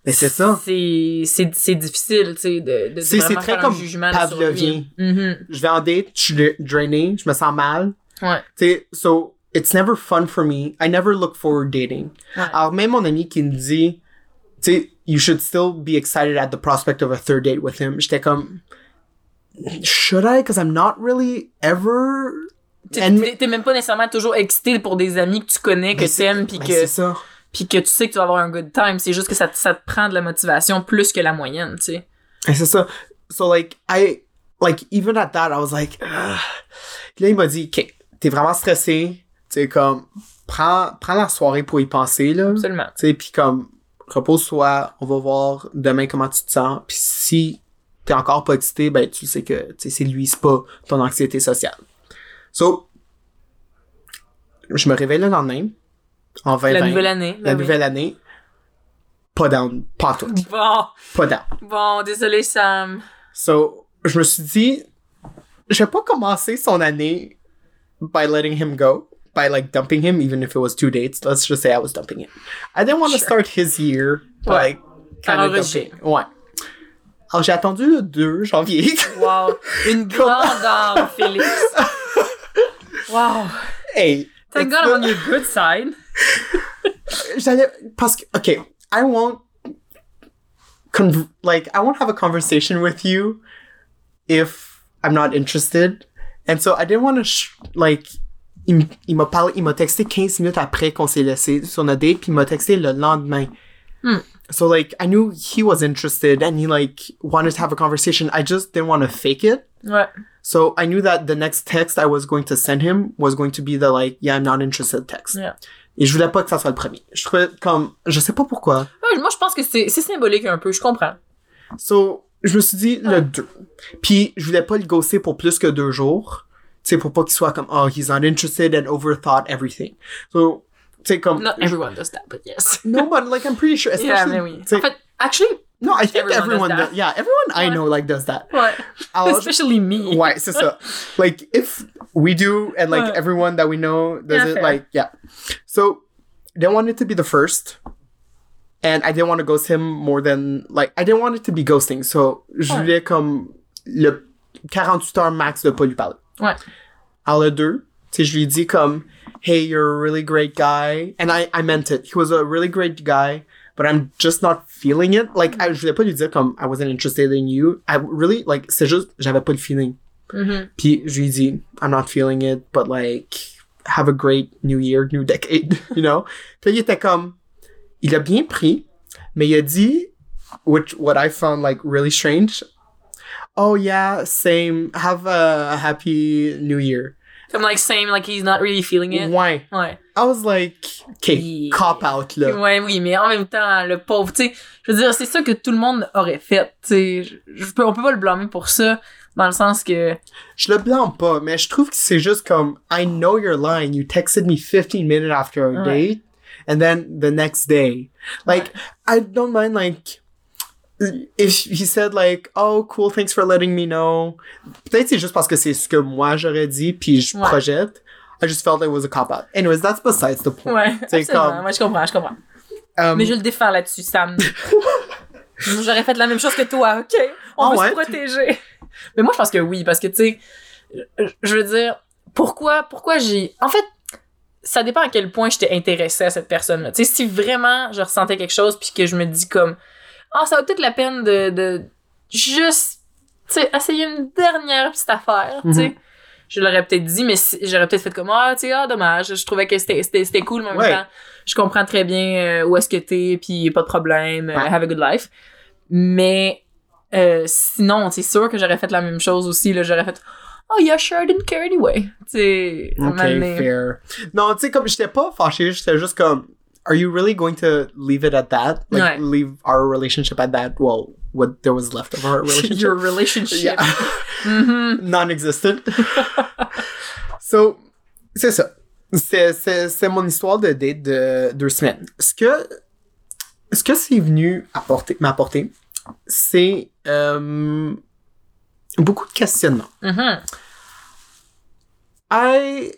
Mais c'est ça. c'est c'est c'est difficile, tu sais, de, de C'est- c'est vraiment très faire comme un jugement pavlovien. Mhm. Je vais en date, je suis dra- drainé, je me sens mal. Ouais. Tu sais, so, it's never fun for me. I never look forward dating. Ouais. Alors, même mon ami qui me dit, tu sais, you should still be excited at the prospect of a third date with him. J'étais comme, should I? Because I'm not really ever. T'es t'es- même pas nécessairement toujours excité pour des amis que tu connais, que t'aimes, puis ben, que, C'est ça. Puis que tu sais que tu vas avoir un good time. C'est juste que ça, te- ça te prend de la motivation plus que la moyenne, tu sais. Et c'est ça. So, like, I, like, even at that, I was like, Ugh. Puis là, il m'a dit, OK, t'es vraiment stressé. Tu sais, comme, prends, prends la soirée pour y penser, là. Tu Absolument. sais, puis comme, repose-toi, on va voir demain comment tu te sens. Puis si t'es encore pas excité, ben, tu sais que, tu sais, c'est lui, c'est pas ton anxiété sociale. So, je me réveille le lendemain, en 2020. La nouvelle année. La ben oui. nouvelle année. Pas down, pas tout. Bon, Pas down. bon, désolé Sam. So, je me suis dit, je vais pas commencer son année by letting him go, by like dumping him, even if it was two dates. Let's just say I was dumping him. I didn't want to Sure. start his year Ouais. like kind of dumping. Ouais. Alors, j'ai attendu le 2 janvier. Wow. Une grande âme, Félix. Wow. hey. Thank God I'm on your good side. Okay, I won't, con- like, I won't have a conversation with you if I'm not interested. And so I didn't want to, sh- like, il, m- il m'a parlé, il m'a texté 15 minutes après qu'on s'est laissé sur notre date, puis il m'a texté le lendemain. Hmm. So, like, I knew he was interested and he, like, wanted to have a conversation. I just didn't want to fake it. Ouais. So I knew that the next text I was going to send him was going to be the, like, yeah, I'm not interested text. Yeah. Et je voulais pas que ça soit le premier. Je trouvais comme, je sais pas pourquoi. Ouais, Moi, je pense que c'est symbolique un peu, je comprends. So, je me suis dit le 2. Puis, je voulais pas le ghoster pour plus que deux jours. Tu sais, pour pas qu'il soit comme, oh, he's not interested and overthought everything. So, tu sais, comme. Not everyone does that, but yes. No, but like, I'm pretty sure. Yeah, mais oui. En fait, actually, No, I think Everyone everyone, does that. does- yeah, everyone I know like does that. Ouais. Alors, Especially me. Why, ça. Like if we do and like Ouais. everyone that we know does Yeah, it fair. like yeah. So didn't want it to be the first. And I didn't want to ghost him more than like I didn't want it to be ghosting. So je voulais comme le 48 heures max de pas lui parler. Ouais. Alors le 2, tu sais, je lui dit comme Hey, you're a really great guy. And I, I meant it. He was a really great guy, but I'm just not feeling it. Like, I, je voulais pas lui dire comme I wasn't interested in you. I really, like, c'est juste, j'avais pas le feeling. Mhm. Puis je lui dit, I'm not feeling it, but like, have a great new year, new decade, you know? Puis il était comme, il a bien pris, mais il a dit, which, what I found like really strange, oh yeah, same, have a happy new year. Comme like same, like he's not really feeling it. Ouais. Ouais. I was like, okay, Yeah. cop out, là. Ouais, oui, mais en même temps, le pauvre, tu sais, je veux dire, c'est ça que tout le monde aurait fait, tu sais. On peut pas le blâmer pour ça, dans le sens que, Je le blâme pas, mais je trouve que c'est juste comme, I know you're lying. You texted me 15 minutes after our Ouais. date, and then the next day. Like, I don't mind, like, if he said, like, oh, cool, thanks for letting me know. Peut-être c'est juste parce que c'est ce que moi j'aurais dit, puis je Ouais. projette. I just felt it was a cop-out. Anyways, that's besides the point. ouais, absolument. comme- Ouais, je comprends, je comprends. Um, Mais je le défends là-dessus, Sam. J'aurais fait la même chose que toi, ok? On veut ouais? se protéger. Mais moi, je pense que oui, parce que, tu sais, je- veux dire, pourquoi, pourquoi j'ai... En fait, ça dépend à quel point j'étais intéressée à cette personne-là. Tu sais, si vraiment je ressentais quelque chose, puis que je me dis comme, ah, ça vaut peut-être la peine de, de juste, tu sais, essayer une dernière petite affaire, tu sais. Mhm. Je l'aurais peut-être dit, mais si- j'aurais peut-être fait comme, ah, tu sais, ah, dommage. Je trouvais que c'était c'était- c'était cool, mais en même temps, je comprends très bien euh, où est-ce que t'es, puis pas de problème, euh, Ouais. have a good life. Mais euh, sinon, c'est sûr que j'aurais fait la même chose aussi. Là, j'aurais fait Oh, yeah, sure, I didn't care anyway. Tu sais, à un moment Ok, donné. fair. Non, tu sais, comme j'étais pas fâché, j'étais juste comme, are you really going to leave it at that? Like, Ouais. leave our relationship at that? Well, what there was left of our relationship? Your relationship. yeah. Mhm. Non-existent. so, c'est ça. C'est, c'est, c'est mon histoire de date de deux semaines. Ce que, ce que c'est venu apporter, m'apporter, c'est euh, beaucoup de questionnements. Mhm. I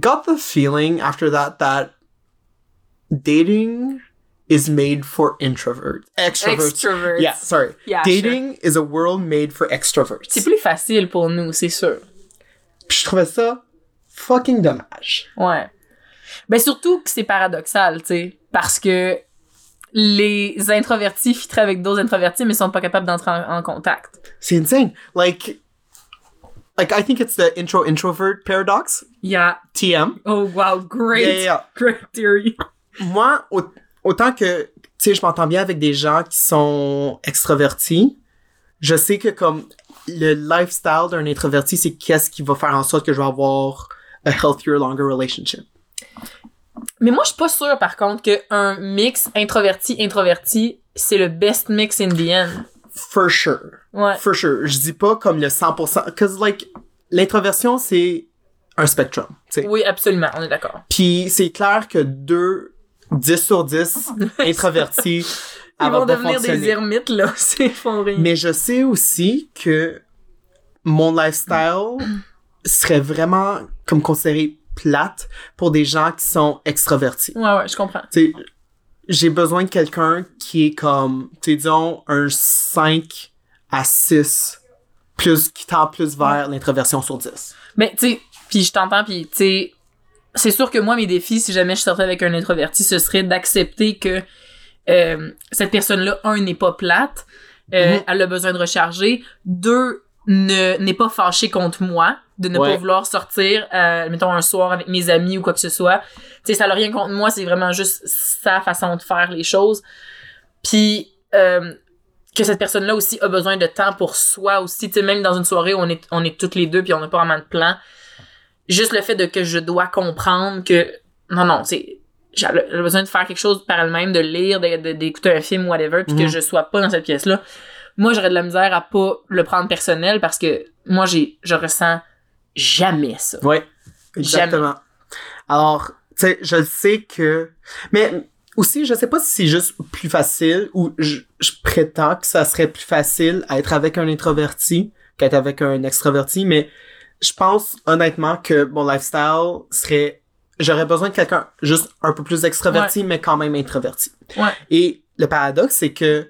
got the feeling after that that dating is made for introverts. Extroverts. Extroverts. Yeah, sorry. Yeah, dating is a world made for extroverts. C'est plus facile pour nous, c'est sûr. Puis je trouvais ça fucking dommage. Ouais. Ben surtout que c'est paradoxal, tu sais, parce que les introvertis fitteraient avec d'autres introvertis, mais sont pas capables d'entrer en, en contact. C'est insane. Like, like I think it's the intro introvert paradox. Yeah. TM. Oh wow, great. Yeah, yeah, yeah. Great theory. Moi, au- autant que, tu sais, je m'entends bien avec des gens qui sont extravertis, je sais que comme le lifestyle d'un introverti, c'est qu'est-ce qui va faire en sorte que je vais avoir a healthier, longer relationship. Mais moi, je suis pas sûre, par contre, qu'un mix introverti-introverti, c'est le best mix in the end. For sure. Ouais. For sure. Je dis pas comme le 100%. Cause like, l'introversion, c'est un spectrum. tu sais. Oui, absolument, on est d'accord. Puis c'est clair que deux 10 sur 10 introvertis, Ils vont devenir des ermites, là. C'est font rien. Mais je sais aussi que mon lifestyle serait vraiment comme considéré plate pour des gens qui sont extravertis. Ouais, ouais, je comprends. Tu sais, j'ai besoin de quelqu'un qui est comme, tu disons, un 5 à 6, plus, qui tend plus vers l'introversion sur 10. Mais, tu sais, puis je t'entends, puis, tu sais, c'est sûr que moi, mes défis, si jamais je sortais avec un introverti, ce serait d'accepter que euh, cette personne-là, un, n'est pas plate, euh, Mhm. elle a besoin de recharger, deux, ne n'est pas fâchée contre moi, de ne Ouais. pas vouloir sortir, euh, mettons, un soir avec mes amis ou quoi que ce soit. Tu sais, ça n'a rien contre moi, c'est vraiment juste sa façon de faire les choses. Puis, euh, que cette personne-là aussi a besoin de temps pour soi aussi. Tu sais, même dans une soirée où on est, on est toutes les deux puis on n'a pas vraiment de plan. Juste le fait de que je dois comprendre que, non, non, c'est, j'ai besoin de faire quelque chose par elle-même, de lire, d'écouter un film, whatever, puis que Mhm. je sois pas dans cette pièce-là. Moi, j'aurais de la misère à pas le prendre personnel parce que moi, j'ai, je ressens jamais ça. Ouais, exactement. Alors, tu sais, je le sais que... Mais aussi, je sais pas si c'est juste plus facile ou je, je prétends que ça serait plus facile à être avec un introverti qu'être avec un extraverti, mais je pense honnêtement que mon lifestyle serait j'aurais besoin de quelqu'un juste un peu plus extraverti mais quand même introverti. Ouais. Et le paradoxe c'est que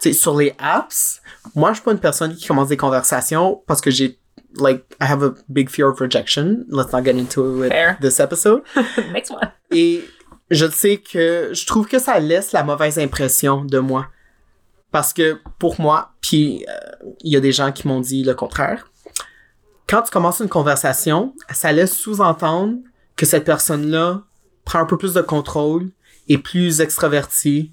tu sais sur les apps, moi je suis pas une personne qui commence des conversations parce que j'ai like I have a big fear of rejection. Let's not get into it Fair. this episode. Next one. Et je sais que je trouve que ça laisse la mauvaise impression de moi. Parce que pour moi, puis euh, il y a des gens qui m'ont dit le contraire. Quand tu commences une conversation, ça laisse sous-entendre que cette personne-là prend un peu plus de contrôle, est plus extravertie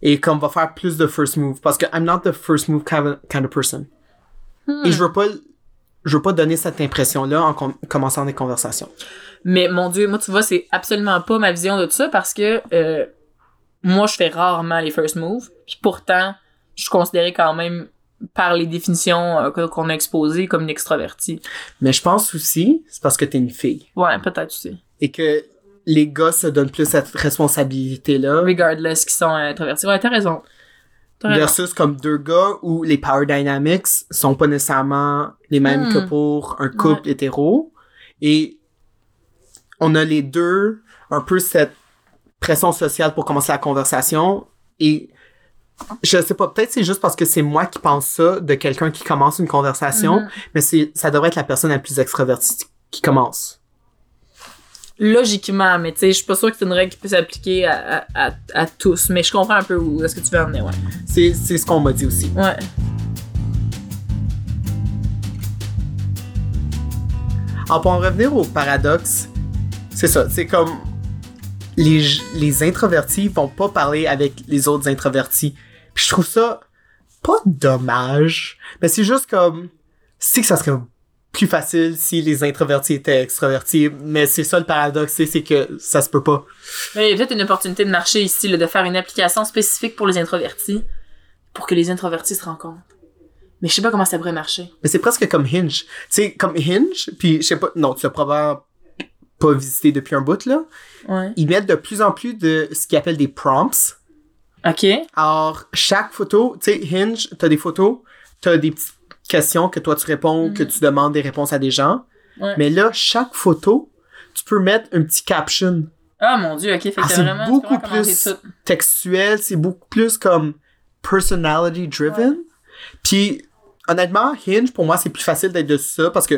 et comme va faire plus de first move. Parce que I'm not the first move kind of, kind of person. Et je veux pas, je veux pas donner cette impression-là en com- commençant des conversations. Mais mon Dieu, moi, tu vois, c'est absolument pas ma vision de tout ça parce que euh, moi, je fais rarement les first moves. Puis pourtant, je suis considérée quand même par les définitions euh, qu'on a exposées comme une extravertie. Mais je pense aussi, c'est parce que t'es une fille. Ouais, peut-être aussi. et que les gars se donnent plus cette responsabilité-là Regardless qu'ils sont euh, introvertis. Ouais, t'as raison. T'as raison. versus comme deux gars où les power dynamics sont pas nécessairement les mêmes Hmm. que pour un couple hétéro et on a les deux un peu cette pression sociale pour commencer la conversation et je sais pas, peut-être c'est juste parce que c'est moi qui pense ça de quelqu'un qui commence une conversation, Mhm. mais c'est ça devrait être la personne la plus extravertie qui commence. Logiquement, mais tu sais, je suis pas sûre que c'est une règle qui peut s'appliquer à, à, à, à tous. Mais je comprends un peu où est-ce que tu veux en venir, ouais. C'est c'est ce qu'on m'a dit aussi. Ouais. Alors, pour en revenir au paradoxe, c'est ça, c'est comme les, les introvertis vont pas parler avec les autres introvertis. Puis je trouve ça pas dommage, mais c'est juste comme, c'est que ça serait plus facile si les introvertis étaient extravertis, mais c'est ça le paradoxe, c'est c'est que ça se peut pas. Mais il y a peut-être une opportunité de marché ici, là, de faire une application spécifique pour les introvertis, pour que les introvertis se rencontrent. Mais je sais pas comment ça pourrait marcher. Mais c'est presque comme Hinge. Tu sais, comme Hinge, puis je sais pas, non, tu l'as probablement pas visité depuis un bout, là. Ouais. Ils mettent de plus en plus de ce qu'ils appellent des prompts. Ok. Alors, chaque photo, tu sais, Hinge, t'as des photos, t'as des petites questions que toi tu réponds, que tu demandes des réponses à des gens. Ouais. Mais là, chaque photo, tu peux mettre un petit caption Ah mon dieu, ok. Fait Ah, c'est beaucoup plus- textuel, c'est beaucoup plus comme personality driven. Puis, honnêtement, Hinge, pour moi, c'est plus facile d'être de ça parce que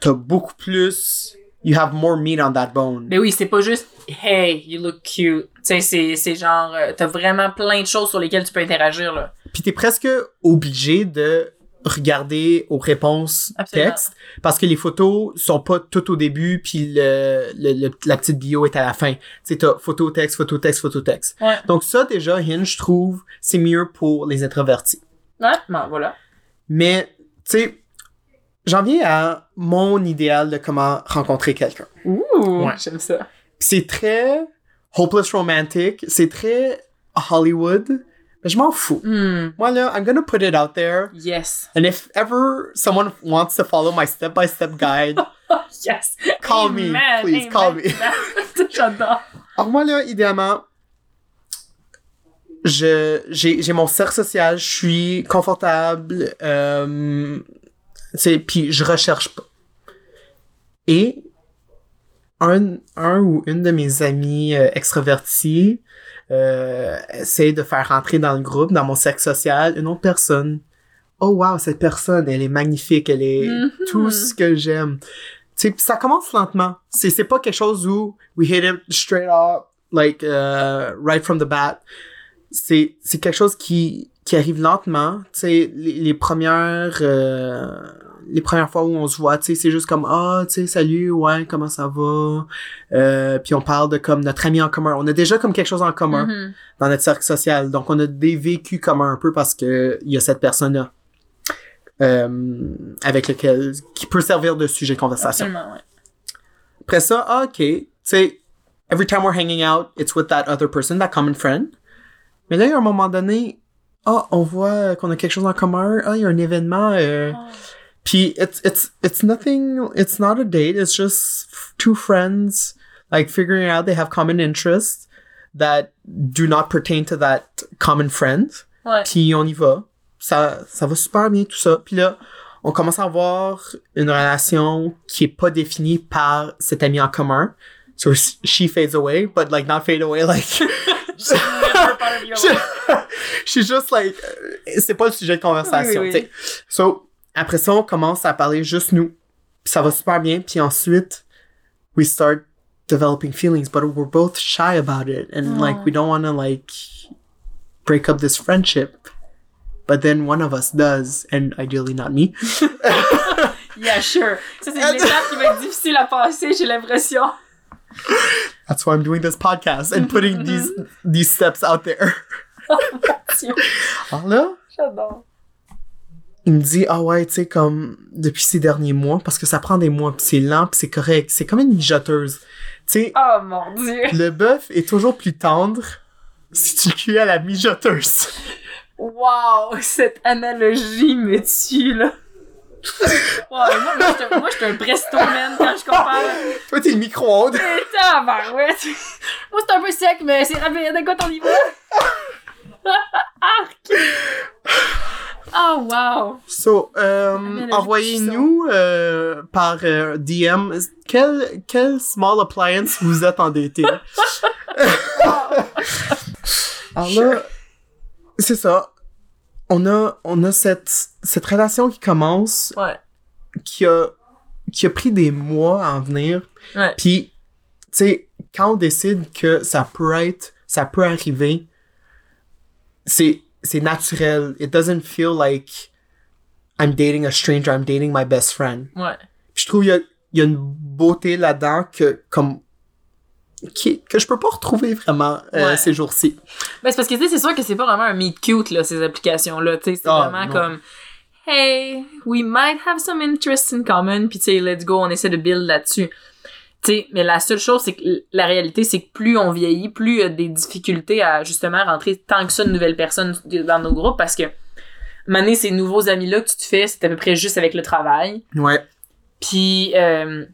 t'as beaucoup plus, you have more meat on that bone. Mais oui, c'est pas juste Hey, you look cute. Tu sais, c'est, c'est genre, euh, t'as vraiment plein de choses sur lesquelles tu peux interagir, là. Puis t'es presque obligé de regarder aux réponses Absolument. texte parce que les photos sont pas tout au début puis le, le- le- la petite bio est à la fin. Tu sais, t'as photo, texte, photo, texte, photo, texte. Ouais. Donc ça, déjà, Hinge, je trouve, c'est mieux pour les introvertis. Ouais, bon, voilà. Mais, tu sais, j'en viens à mon idéal de comment rencontrer quelqu'un. Ouh, Ouais. j'aime ça. C'est très hopeless romantic, c'est très Hollywood, mais je m'en fous. Hmm, Moi, là, I'm gonna put it out there. yes. And if ever someone wants to follow my step by step guide, Yes. Call me, please, amen. call me. J'adore. alors moi là, idéalement, je j'ai j'ai mon cercle social, je suis confortable, euh, c'est puis je recherche pas. Et un un ou une de mes amis euh, extravertis euh, essaie de faire rentrer dans le groupe, dans mon cercle social, une autre personne. Oh wow, cette personne, elle est magnifique, elle est Mhm. tout ce que j'aime. Tu ça commence lentement. C'est c'est pas quelque chose où we hit it straight up, like uh, right from the bat. C'est c'est quelque chose qui qui arrive lentement. Tu sais, les, les premières euh, les premières fois où on se voit, tu sais, c'est juste comme ah, tu sais, salut, ouais, comment ça va? Euh, puis on parle de comme notre ami en commun. On a déjà comme quelque chose en commun Mhm. dans notre cercle social. Donc, on a des vécus communs un peu parce que il y a cette personne-là euh, avec lequel qui peut servir de sujet de conversation. Ouais. Après ça, ah, ok, tu sais, every time we're hanging out, it's with that other person, that common friend. Mais là, il y a un moment donné, ah, on voit qu'on a quelque chose en commun. Ah, il y a un événement. euh, puis it's it's it's nothing. It's not a date. It's just two friends like figuring out they have common interests. that do not pertain to that common friend. Ouais. Puis on y va. Ça, ça va super bien, tout ça. Puis là, on commence à avoir une relation qui est pas définie par cet ami en commun. So she fades away, but like not fade away, like. She's just like. euh, C'est pas le sujet de conversation, Oui, oui. So, après ça, on commence à parler juste nous. Puis ça va super bien. Puis ensuite, we start developing feelings, but we're both shy about it. And like, we don't want to like break up this friendship. But then one of us does, and ideally not me. Yeah, sure. Ça, c'est l'étape qui va être difficile à passer, j'ai l'impression. That's why I'm doing this podcast and putting these these steps out there. Alors là, J'adore. il me dit ah ouais, tu sais comme depuis ces derniers mois parce que ça prend des mois, puis c'est lent, puis c'est correct, c'est comme une mijoteuse. Tu sais, Oh mon dieu. le bœuf est toujours plus tendre si tu le cuis à la mijoteuse. Wow, cette analogie me tue, là. Wow, moi, moi, j'étais- moi, j'étais un presto, man, quand je compare. Toi t'es le micro-ondes. Et tabarouette. Moi, c'est un peu sec, mais c'est rapide. De quoi ton niveau? Arc! Oh, wow. So, euh, envoyez-nous euh, par euh, DM quel, quel small appliance vous êtes endetté. Alors là, c'est ça. On a, on a cette, cette relation qui commence, Ouais. qui a, qui a pris des mois à en venir. Ouais. Puis, tu sais, quand on décide que ça peut être, ça peut arriver, c'est, c'est naturel. It doesn't feel like I'm dating a stranger, I'm dating my best friend. Ouais. Puis je trouve qu'il y a, y a une beauté là-dedans que, comme, qui, que je peux pas retrouver vraiment euh, Ouais. ces jours-ci. Ben, c'est parce que, tu sais, c'est sûr que c'est pas vraiment un meet cute, là, ces applications-là. C'est Ah, vraiment non. comme, hey, we might have some interest in common, puis tu sais, let's go, on essaie de build là-dessus. Tu sais, mais la seule chose, c'est que la réalité, c'est que plus on vieillit, plus il y a des difficultés à justement rentrer tant que ça de nouvelles personnes dans nos groupes parce que, maner ces nouveaux amis-là que tu te fais, c'est à peu près juste avec le travail. Ouais. Puis, euh,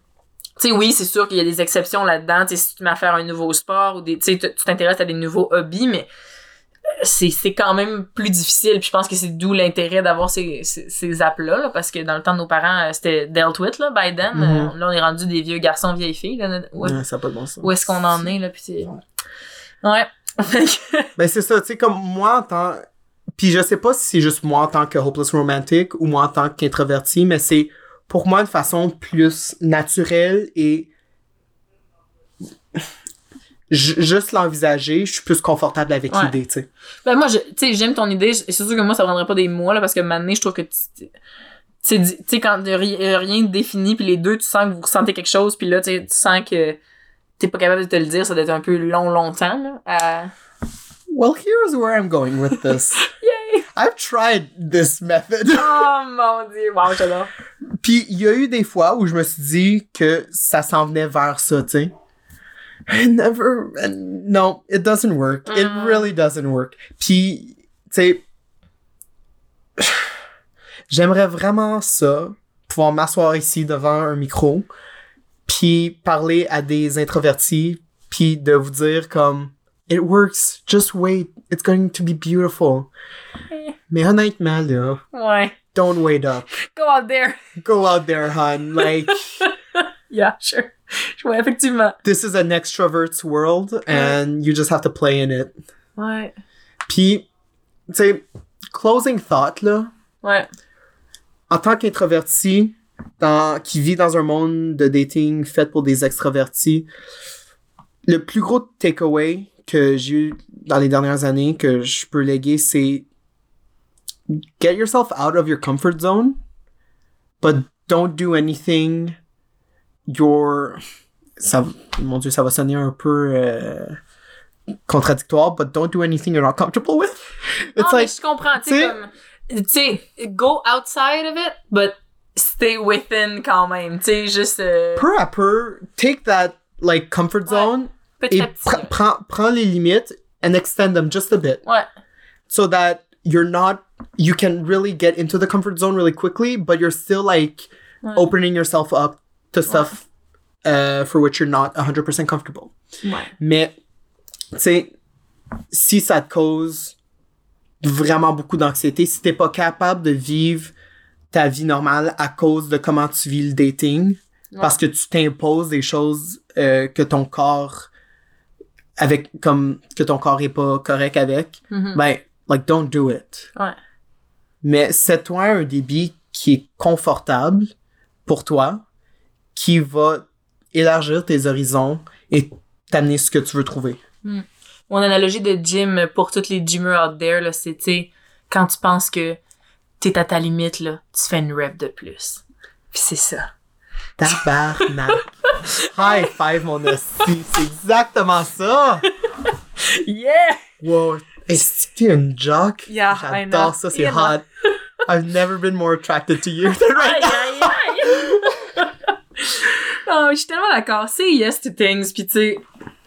tu sais, oui, c'est sûr qu'il y a des exceptions là-dedans. Tu sais, si tu mets à faire un nouveau sport ou des, tu t'intéresses à des nouveaux hobbies, mais euh, c'est, c'est quand même plus difficile. Puis je pense que c'est d'où l'intérêt d'avoir ces, ces, ces apps-là, là, parce que dans le temps de nos parents, euh, c'était dealt with, là, Biden. Mhm. Euh, là, on est rendu des vieux garçons, vieilles filles. Là, où, Ouais, ça pas de bon sens. où est-ce qu'on en est, là, puis c'est... Ouais. Ben c'est ça, tu sais, comme moi en tant... Puis je sais pas si c'est juste moi en tant que hopeless romantic ou moi en tant qu'introverti, mais c'est pour moi une façon plus naturelle et... Juste l'envisager, je suis plus confortable avec Ouais. l'idée, tu sais. Ben moi, tu sais, j'aime ton idée. C'est sûr que moi, ça prendrait pas des mois, là, parce que maintenant, je trouve que tu sais quand il y a rien de défini puis les deux tu sens que vous ressentez quelque chose puis là tu sens que t'es pas capable de te le dire ça doit être un peu long longtemps là à- Well, here's where I'm going with this. Yay! I've tried this method. oh mon dieu wow j'adore Puis il y a eu des fois où je me suis dit que ça s'en venait vers ça, tu sais. Never, no, it doesn't work. It Mm. really doesn't work. Puis, tu sais, j'aimerais vraiment ça, pouvoir m'asseoir ici devant un micro, puis parler à des introvertis, puis de vous dire comme, it works, just wait, it's going to be beautiful. Mais honnêtement, là, ouais don't wait up. go out there. Go out there, hun. Like, yeah sure. Ouais effectivement. this is an extrovert's world, and you just have to play in it. ouais. Puis, tu sais, closing thought, là, ouais. En tant qu'introverti, dans, qui vit dans un monde de dating fait pour des extravertis, le plus gros takeaway que j'ai eu dans les dernières années que je peux léguer, c'est get yourself out of your comfort zone, but don't do anything your... Ça, mon dieu, ça va sonner un peu euh, contradictoire, but don't do anything you're not comfortable with. It's non, mais like, je comprends tu sais- sais comme tu sais go outside of it but stay within quand même tu sais juste euh, peu à peu, take that like comfort zone petit et à petit pr- là. prends, prends les limites and extend them just a bit ouais so that you're not you can really get into the comfort zone really quickly but you're still like Ouais. opening yourself up to stuff uh, for which you're not 100% comfortable ouais mais tu sais, si ça te cause vraiment beaucoup d'anxiété, si t'es pas capable de vivre ta vie normale à cause de comment tu vis le dating, parce que tu t'imposes des choses euh, que ton corps avec comme que ton corps est pas correct avec, Mhm. ben like don't do it. Ouais. Mais c'est toi un débit qui est confortable pour toi, qui va élargir tes horizons et t'amener ce que tu veux trouver. Mon analogie de gym pour toutes les gymmers out there, c'est, quand tu penses que t'es à ta limite, là, tu fais une rep de plus. Puis c'est ça. Tabarnak. High five, mon hostie. C'est exactement ça. Yeah! Wow. Une jock? Yeah. J'adore ça, c'est hot. I've never been more attracted to you than right now. non, je suis tellement d'accord. C'est yes to things, puis tu sais,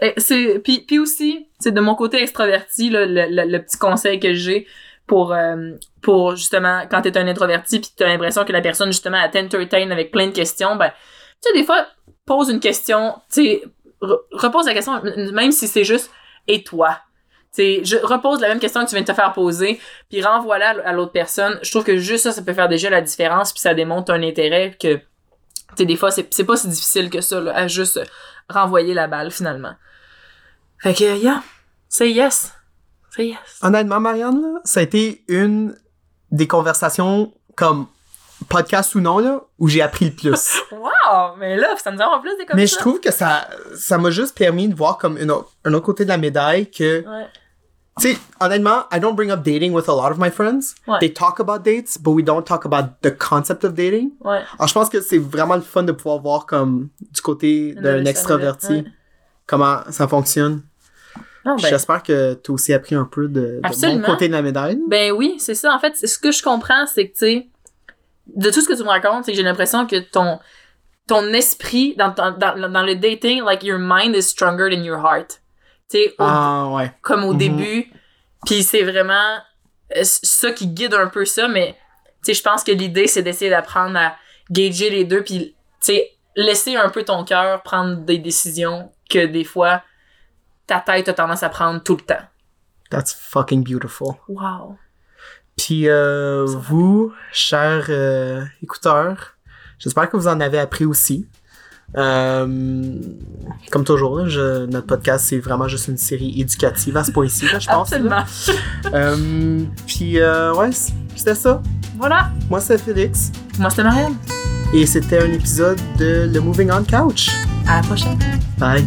eh, puis puis aussi, c'est de mon côté extraverti là, le, le, le petit conseil que j'ai pour euh, pour justement quand t'es un introverti puis t'as l'impression que la personne justement elle t'entertain avec plein de questions, ben tu sais des fois pose une question, tu sais re- repose la question même si c'est juste et toi? Tu sais, je repose la même question que tu viens de te faire poser, puis renvoie-la à l'autre personne. Je trouve que juste ça, ça peut faire déjà la différence, puis ça démontre un intérêt que, tu des fois, c'est c'est pas si difficile que ça, là, à juste renvoyer la balle, finalement. Fait que, yeah, say yes. Say yes. Honnêtement, Marianne, là, ça a été une des conversations comme podcast ou non là où j'ai appris le plus. Wow! Mais là, ça nous en plus des comme Mais ça. je trouve que ça ça m'a juste permis de voir comme une autre- un autre côté de la médaille que Ouais. tu sais honnêtement I don't bring up dating with a lot of my friends. Ouais. They talk about dates but we don't talk about the concept of dating. Ouais. Alors je pense que c'est vraiment le fun de pouvoir voir comme du côté d'un extraverti comment ça fonctionne. Non, ben, J'espère que tu as aussi appris un peu de, de mon côté de la médaille. Ben oui, c'est ça. En fait, ce que je comprends, c'est que, tu sais, de tout ce que tu me racontes, c'est que j'ai l'impression que ton, ton esprit, dans, dans, dans le dating, like, your mind is stronger than your heart. Tu sais, Ah ouais. comme au Mhm. début. Puis c'est vraiment euh, ça qui guide un peu ça, mais, tu sais, je pense que l'idée, c'est d'essayer d'apprendre à gager les deux, puis, tu sais, laisser un peu ton cœur prendre des décisions que des fois, ta tête a tendance à prendre tout le temps. That's fucking beautiful. Wow. Puis euh, vous, chers euh, écouteurs, j'espère que vous en avez appris aussi. Euh, comme toujours, je- notre podcast, c'est vraiment juste une série éducative à ce point-ci, je pense. Absolument. Euh, puis euh, ouais, c'était ça. Voilà. Moi, c'est Félix. Moi, c'était Marianne. Et c'était un épisode de Le Moving On Couch. À la prochaine. Bye.